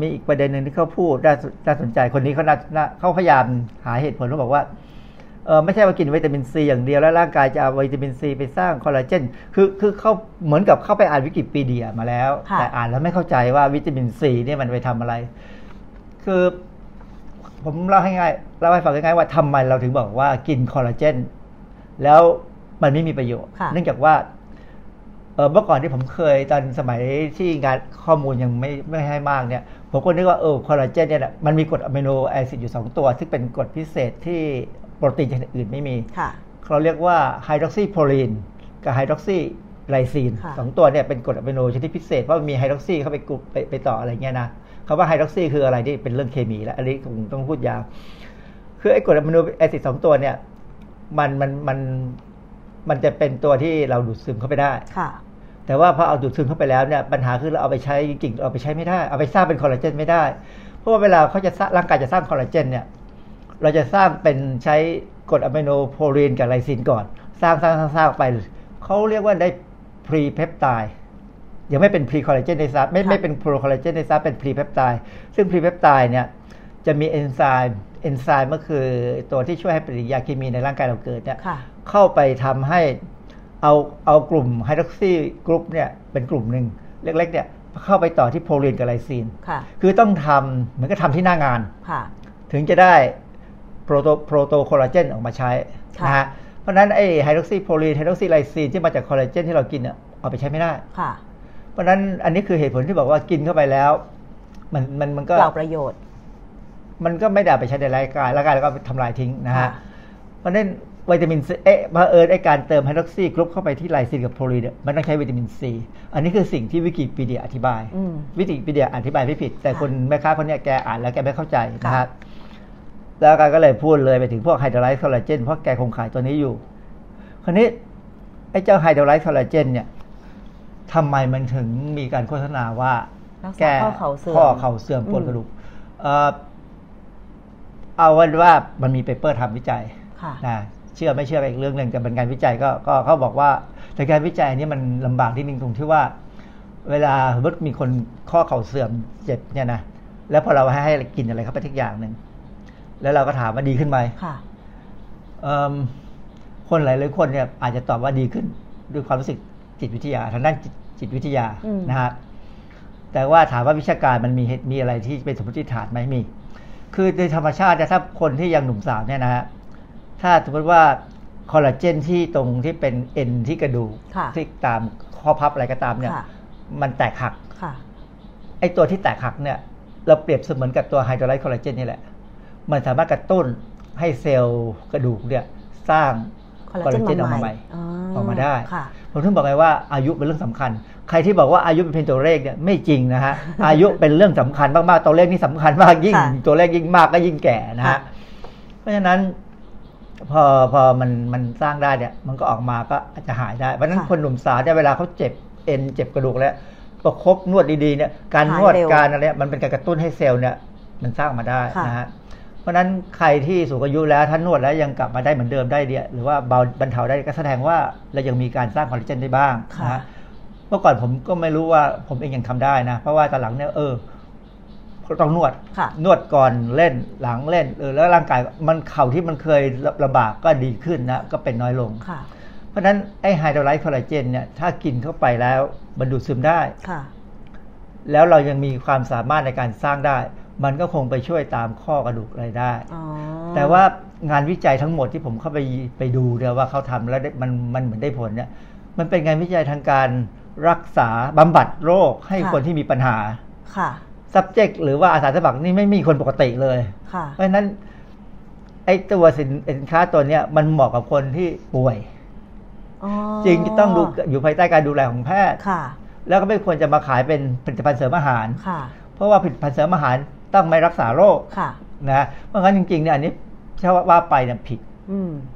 มีอีกประเด็นหนึ่งที่เขาพูดน่าสนใจคนนี้เขาเขาพยายามหาเหตุผลเขาบอกว่าเออ ไม่ใช่ว่ากินวิตามินซีอย่างเดียวแล้วร่างกายจะเอาวิตามินซีไปสร้างคอลลาเจนคือคือเขาเหมือนกับเข้าไปอ่านวิกิพีเดียมาแล้ว แต่อ่านแล้วไม่เข้าใจว่าวิตามินซีเนี่ยมันไปทำอะไร คือ ผมเล่าให้ง่ายเล่าให้ฟังง่ายๆว่าทำไมเราถึงบอกว่ากินคอลลาเจนแล้วมันไม่มีประโยชน์ เนื่องจากว่าเมื่อก่อนที่ผมเคยตอนสมัยที่งานข้อมูลยังไม่ไม่ให้มากเนี่ยผมก็นึกว่าเออคอลลาเจนเนี่ยมันมีกรด amino acid อยู่ 2 ตัว ซึ่งเป็นกรดพิเศษที่ โปรตีนชนิดอื่นไม่มีเราเรียกว่า hydroxyproline กับ hydroxylysine สองตัวเนี่ยเป็นกรดอะมิโนชนิดพิเศษเพราะมีไฮดรอกซีเข้าไปกลุ่มไปไปต่ออะไรเงี้ยนะคำว่าไฮดรอกซีคืออะไรที่เป็นเรื่องเคมีแล้วอันนี้คงต้องพูดยาวคือไอ้กรด amino acid สองตัวเนี่ยมันมันมันมันจะเป็นตัวที่เราดูดซึมเข้าไปได้ค่ะแต่ว่าพอเอาดูดซึมเข้าไปแล้วเนี่ยปัญหาคือเราเอาไปใช้จริงๆเอาไปใช้ไม่ได้ เอาไปสร้างเป็นคอลลาเจนไม่ได้ เพราะว่าเวลาเขาจะร่างกายจะสร้างคอลลาเจนเนี่ย เราจะสร้างเป็นใช้กรดอะมิโน proline กับ lysine ก่อน สร้างสร้างสร้างไป เขาเรียกว่าได้พรีเพปไตด์ยังไม่เป็นพรีคอลลาเจนในซับไม่ไม่เป็นโปรคอลลาเจนในซับเป็นพรีเพปไตด์ซึ่งพรีเพปไตด์เนี่ยจะมีเอนไซม์เอนไซม์ก็คือตัวที่ช่วยให้ปฏิกิริยาเคมีในร่างกายเราเกิดเนี่ยเข้าไปทำให้เอาเอากลุ่มไฮดรอกซีกรุ๊ปเนี่ยเป็นกลุ่มหนึ่งเล็กๆเนี่ยเข้าไปต่อที่โพลีนกับไลซีน คือต้องทำเหมือนกับทำที่หน้างาน ถึงจะได้ โปรโตโปรโตคอลลาเจนออกมาใช้นะฮะเพราะนั้นไอ้ hydroxyproline hydroxylysine ที่มาจากคอลลาเจนที่เรากินเนี่ยเอาไปใช้ไม่ได้ค่ะ เพราะนั้นอันนี้คือเหตุผลที่บอกว่ากินเข้าไปแล้ว มันมันมันก็เปล่าประโยชน์ มันก็ไม่ได้ไปใช้ในร่างกายร่างกายแล้วก็ทำลายทิ้งนะฮะเพราะนั้นวิตามินซีเอ๊ะเผอิญไอ้การเติม hydroxy group เข้าไปที่ lysine กับ proline เนี่ยมันต้องใช้วิตามินซีอันนี้คือสิ่งที่วิกิพีเดียอธิบาย วิกิพีเดียอธิบายไม่ผิด แต่คนแม่ค้าคนนี้แกอ่านแล้วแกไม่เข้าใจนะครับ แล้วแกก็เลยพูดเลยไปถึงพวก hydrolyze collagen เพราะแกคงขายตัวนี้อยู่ คราวนี้ไอ้เจ้า hydrolyze collagen เนี่ยทำไมมันถึงมีการโฆษณาว่า แก้ข้อเข่าเสื่อมข้อเข่าเสื่อมปวดกระดูกเอาวันว่ามันมี paper ทำวิจัยนะเชื่อไม่เชื่ออีกเรื่องหนึ่งแต่เป็นการวิจัยก็ก็เขาบอกว่าแต่การวิจัยนี้มันลำบากที่นึงตรงที่ว่า เวลาสมมติมีคนข้อเข่าเสื่อมเจ็บเนี่ยนะแล้วพอเราให้ให้กินอะไรเข้าไปทุกอย่างหนึ่ง แล้วเราก็ถามว่าดีขึ้นไหมค่ะคนหลายหลายคนเนี่ยอาจจะตอบว่าดีขึ้นด้วยความรู้สึกจิตวิทยาทางด้านจิตวิทยานะฮะแต่ว่าถามว่าวิชาการมันมีมีอะไรที่เป็นสมมติฐานไหมมี คือโดยธรรมชาติถ้าคนที่ยังหนุ่มสาวเนี่ยนะฮะถ้าสมมติว่าคอลลาเจนที่ตรงที่เป็นเอ็นที่กระดูกที่ตามข้อพับอะไรก็ตามเนี่ย มันแตกหักไอตัวที่แตกหักเนี่ย เราเปรียบเสมือนกับตัวไฮโดรไลท์คอลลาเจนนี่แหละ มันสามารถกระตุ้นให้เซลล์กระดูกเนี่ยสร้างคอลลาเจนออกมาใหม่ออกมาได้ ผมถึงบอกไงว่าอายุเป็นเรื่องสำคัญ ใครที่บอกว่าอายุเป็นเพียงตัวเลขเนี่ยไม่จริงนะฮะ อายุเป็นเรื่องสำคัญมากๆ ตัวเลขนี่สำคัญมากยิ่ง ตัวเลขยิ่งมากก็ยิ่งแก่นะฮะราะฉะนั้น พอพอมันมันสร้างได้เนี่ย มันก็ออกมาก็อาจจะหายได้ เพราะฉะนั้นคนหนุ่มสาวเนี่ยเวลาเขาเจ็บเอ็นเจ็บกระดูกแล้วประคบนวดดีๆเนี่ย การนวดการอะไรมันเป็นการกระตุ้นให้เซลล์เนี่ยมันสร้างมาได้นะฮะ เพราะฉะนั้นใครที่สูงอายุแล้วท่านนวดแล้วยังกลับมาได้เหมือนเดิมได้เดียหรือว่าเบาบรรเทาได้ก็แสดงว่าเรายังมีการสร้างคอลลาเจนได้บ้างนะฮะเมื่อก่อนผมก็ไม่รู้ว่าผมเองยังทำได้นะ เพราะว่าตอนหลังเนี่ยเออต้องนวดนวดก่อนเล่นหลังเล่นเออแล้วร่างกายมันเข่าที่มันเคยลำบากก็ดีขึ้นนะก็เป็นน้อยลงเพราะฉะนั้นไอ้ไฮโดรไลท์คอลลาเจนเนี่ยถ้ากินเข้าไปแล้วมันดูดซึมได้แล้วเรายังมีความสามารถในการสร้างได้ มันก็คงไปช่วยตามข้อกระดูกอะไรได้ แต่ว่างานวิจัยทั้งหมดที่ผมเข้าไปไปดูเนี่ยว่าเขาทำแล้วมันมันเหมือนได้ผลเนี่ยมันเป็นงานวิจัยทางการรักษาบำบัดโรคให้คนที่มีปัญหาค่ะ subject หรือว่าอาสาสมัครนี่ไม่มีคนปกติเลยเพราะฉะนั้นไอ้ตัวสินค้าตัวเนี้ยมันเหมาะกับคนที่ป่วยจริงต้องดูอยู่ภายใต้การดูแลของแพทย์แล้วก็ไม่ควรจะมาขายเป็นผลิตภัณฑ์เสริมอาหารเพราะว่าผลิตภัณฑ์เสริมอาหาร ต้องไม่รักษาโรคนะเพราะงั้นจริงๆเนี่ยอันนี้ถ้าว่าไปเนี่ยผิด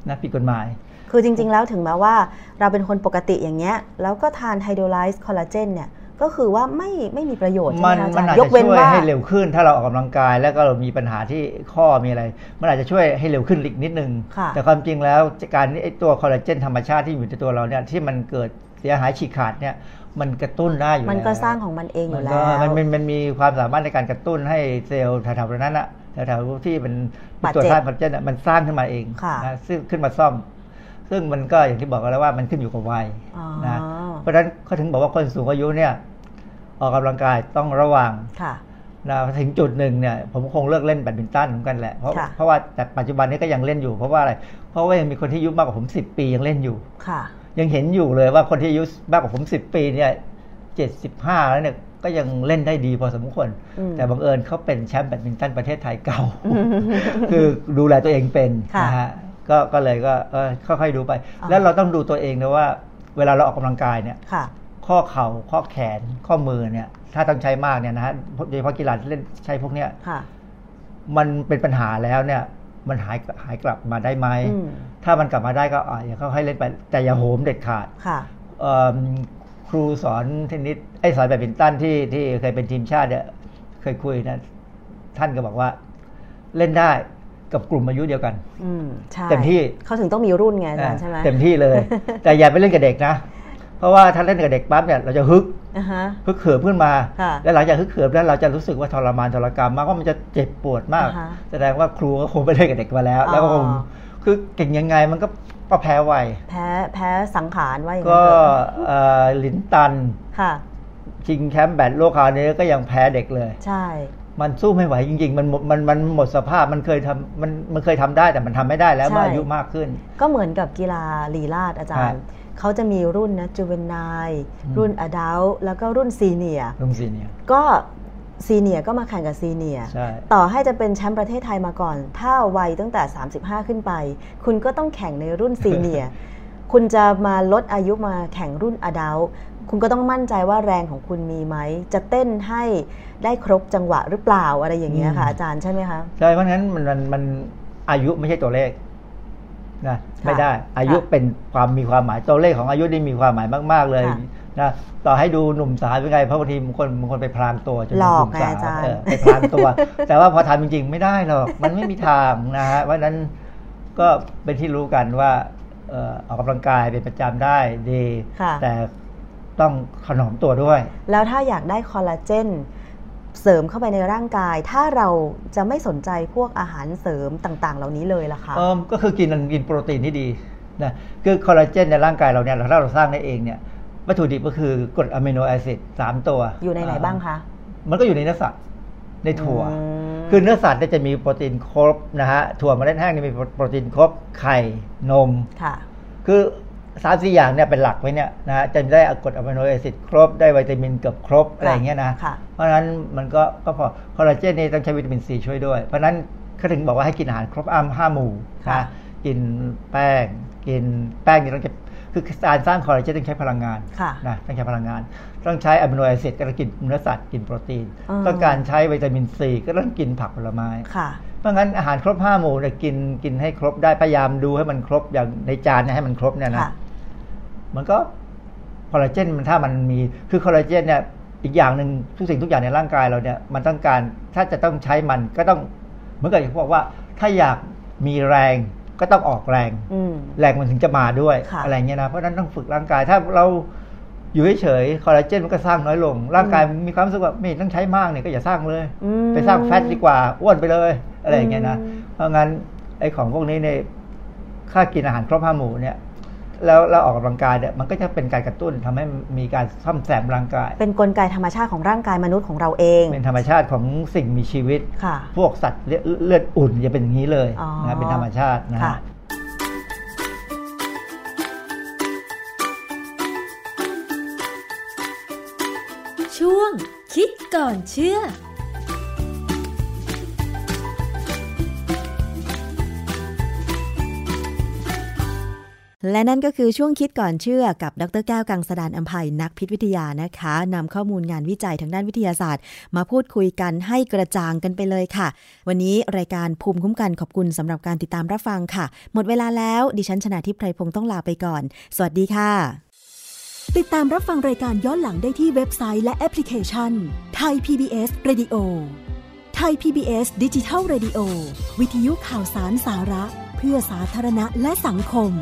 นะผิดกฎหมายคือจริง ๆ แล้วถึงแม้ว่าเราเป็นคนปกติอย่างเงี้ย แล้วก็ทานไฮโดรไลซ์คอลลาเจนเนี่ย ก็คือว่าไม่ไม่มีประโยชน์ใช่ไหมอาจารย์ยกเว้นว่าให้เร็วขึ้น ถ้าเราออกกำลังกายแล้วก็เรามีปัญหาที่ข้อมีอะไร มันอาจจะช่วยให้เร็วขึ้นอีกนิดนึง แต่ความจริงแล้วการไอตัวคอลลาเจนธรรมชาติที่อยู่ในตัวเราเนี่ยที่มันเกิดเสียหายฉีกขาดเนี่ย มันกระตุ้นได้อยู่มันก็สร้างของมันเองอยู่แล้วมันมันมันมีความสามารถในการกระตุ้นให้เซลล์แถวๆนั้นอะแถวๆที่เป็นตัวสร้างคอลลาเจนมันสร้างขึ้นมาเองนะซึ่งขึ้นมาซ่อม ซึ่งมันก็อย่างที่บอกแล้วว่ามันขึ้นอยู่กับวัยนะเพราะฉะนั้นเขาถึงบอกว่าคนสูงอายุเนี่ย ออกกำลังกายต้องระวังนะถึงจุดหนึ่งเนี่ยผมคงเลิกเล่นแบดมินตันเหมือนกันแหละเพราะเพราะว่าแต่ปัจจุบันนี้ก็ยังเล่นอยู่เพราะว่าอะไร เพราะว่ายังมีคนที่อายุมากกว่าผมสิบปียังเล่นอยู่ค่ะ ยังเห็นอยู่เลยว่าคนที่อายุมากกว่าผมสิบปีเนี่ยเจ็ดสิบห้าแล้วเนี่ยก็ยังเล่นได้ดีพอสมควร แต่บังเอิญเขาเป็นแชมป์แบดมินตันประเทศไทยเก่า คือดูแลตัวเองเป็นนะฮะก็ก็เลยก็ค่อยๆดูไป แล้วเราต้องดูตัวเองนะว่า เวลาเราออกกำลังกายเนี่ยข้อเข่าข้อแขนข้อมือเนี่ย ถ้าต้องใช้มากเนี่ยนะฮะโดยเฉพาะกีฬาที่เล่นใช้พวกเนี้ยมันเป็นปัญหาแล้วเนี่ย มันหายหายกลับมาได้ไหม ถ้ามันกลับมาได้ก็อย่าเขาให้เล่นไป แต่อย่าโหมเด็ดขาดครูสอนเทนนิสไอ้สอนแบบบินตันที่ที่เคยเป็นทีมชาติเนี่ยเคยคุยนะท่านก็บอกว่าเล่นได้กับกลุ่มอายุเดียวกันเต็มที่เขาถึงต้องมีรุ่นไงอาจารย์ใช่ไหมเต็มที่เลย แต่อย่าไปเล่นกับเด็กนะ เพราะว่าถ้าเล่นกับเด็กปั๊บเนี่ยเราจะฮึกฮึกเขิมขึ้นมา แล้วหลังจากฮึกเขิมแล้วเราจะรู้สึกว่าทรมานทรกรรมมากว่ามันจะเจ็บปวดมาก แสดงว่าครูก็คงไปเล่นกับเด็กมาแล้ว แล้วก็คง คือเก่งยังไงมันก็ก็แพ้ไวแพ้แพ้สังขารว่าอย่างก็ลินตันค่ะชิงแชมป์แบดโลกคราวนี้ก็ยังแพ้เด็กเลย ใช่ มันสู้ไม่ไหวจริง ๆ มันมันมันหมดสภาพมันเคยทำมันมันเคยทำได้แต่มันทำไม่ได้แล้วเมื่ออายุมากขึ้น ก็เหมือนกับกีฬาลีลาดอาจารย์เขาจะมีรุ่นนะจูเวนนายรุ่นอดัลแล้วก็รุ่นซีเนียรุ่นซีเนียก็ ซีเนียก็มาแข่งกับซีเนียต่อให้จะเป็นแชมป์ประเทศไทยมาก่อน ถ้าวัยตั้งแต่ 35 ขึ้นไป คุณก็ต้องแข่งในรุ่นซีเนียคุณจะมาลดอายุมาแข่งรุ่นอดัลคุณก็ต้องมั่นใจว่าแรงของคุณมีไหม จะเต้นให้ได้ครบจังหวะหรือเปล่าอะไรอย่างเงี้ยค่ะอาจารย์ใช่ไหมคะ ใช่ เพราะงั้นมันมันอายุไม่ใช่ตัวเลขนะไม่ได้อายุเป็นความมีความหมายตัวเลขของอายุนี่มีความหมายมาก ๆ เลย นะต่อให้ดูหนุ่มสาวเป็นไงเพราะบางทีบางคนบางคนไปพรางตัวจนหนุ่มสาวไปพรางตัว แต่ว่าพอทำจริง ๆ ไม่ได้หรอกมันไม่มีทางนะฮะเพราะนั้นก็เป็นที่รู้กันว่าออกกำลังกายเป็นประจำได้ดี แต่ต้องขนมตัวด้วย แล้วถ้าอยากได้คอลลาเจนเสริมเข้าไปในร่างกาย ถ้าเราจะไม่สนใจพวกอาหารเสริมต่าง ๆ เหล่านี้เลยล่ะคะเออก็คือกินกินโปรตีนที่ดีนะคือคอลลาเจนในร่างกายเราเนี่ยถ้าเราสร้างได้เองเนี่ย วัตถุดิบก็คือกรด amino acid สามตัว อยู่ในไหนบ้างคะ มันก็อยู่ในเนื้อสัตว์ในถั่ว คือเนื้อสัตว์จะมีโปรตีนครบนะฮะถั่วเมล็ดแห้งมีโปรตีนครบไข่นมค่ะ คือสามสี่อย่างเนี่ยเป็นหลักไว้เนี่ยนะฮะจะได้กรด amino acid ครบได้วิตามินเกือบครบอะไรอย่างเงี้ยนะเพราะฉะนั้นมันก็ก็พอคอลลาเจนนี่ต้องใช้วิตามินซีช่วยด้วย เพราะฉะนั้นเขาถึงบอกว่าให้กินอาหารครบอ้ำห้าหมู่นะกินแป้ง กินแป้งนี่ต้อง คือการสร้างคอลลาเจนต้องใช้พลังงานนะต้องใช้พลังงาน ต้องใช้ amino acid ก็ต้องกินเนื้อสัตว์กินโปรตีนต้องการใช้วิตามินซีก็ต้องกินผักผลไม้เพราะงั้นอาหารครบห้าหมู่เนี่ยกินกินให้ครบได้พยายามดูให้มันครบอย่างในจานเนี่ยให้มันครบเนี่ยนะมันก็คอลลาเจนมันถ้ามันมีคือคอลลาเจนเนี่ยอีกอย่างหนึ่งทุกสิ่งทุกอย่างในร่างกายเราเนี่ยมันต้องการถ้าจะต้องใช้มันก็ต้องเหมือนกับที่บอกว่า ถ้าอยากมีแรง ก็ต้องออกแรงแรงมันถึงจะมาด้วยอะไรเงี้ยนะเพราะนั้นต้องฝึกร่างกาย ถ้าเราอยู่เฉยๆคอลลาเจนมันก็สร้างน้อยลง ร่างกายมีความรู้สึกว่าไม่ต้องใช้มากเนี่ยก็อย่าสร้างเลยไปสร้างแฟตดีกว่าอ้วนไปเลย อะไรอย่างเงี้ยนะเพราะงั้นไอ้ของพวกนี้เนี่ยค่ากินอาหารครบห้าหมู่เนี่ย แล้วเราออกกำลังกายเนี่ยมันก็จะเป็นการกระตุ้นทำให้มีการซ่อมแซมร่างกาย เป็นกลไกธรรมชาติของร่างกายมนุษย์ของเราเอง เป็นธรรมชาติของสิ่งมีชีวิตพวกสัตว์เลือดอุ่นจะเป็นอย่างนี้เลยนะเป็นธรรมชาตินะช่วงคิดก่อนเชื่อ และนั่นก็คือช่วงคิดก่อนเชื่อกับดรแก้วกังสดานอัมภัยนักพิษวิทยานะคะนำข้อมูลงานวิจัยทางด้านวิทยาศาสตร์ มาพูดคุยกันให้กระจ่างกันไปเลยค่ะ วันนี้รายการภูมิคุ้มกันขอบคุณสำหรับการติดตามรับฟังค่ะ หมดเวลาแล้วดิฉันชนะทิพไพรพงศ์ต้องลาไปก่อน สวัสดีค่ะ ติดตามรับฟังรายการย้อนหลังได้ที่เว็บไซต์และแอปพลิเคชันไทย PBS Radio ไทย PBS ดิจิทัล Radio วิทยุข่าวสารสาระ พื่อสาธารณะและสังคม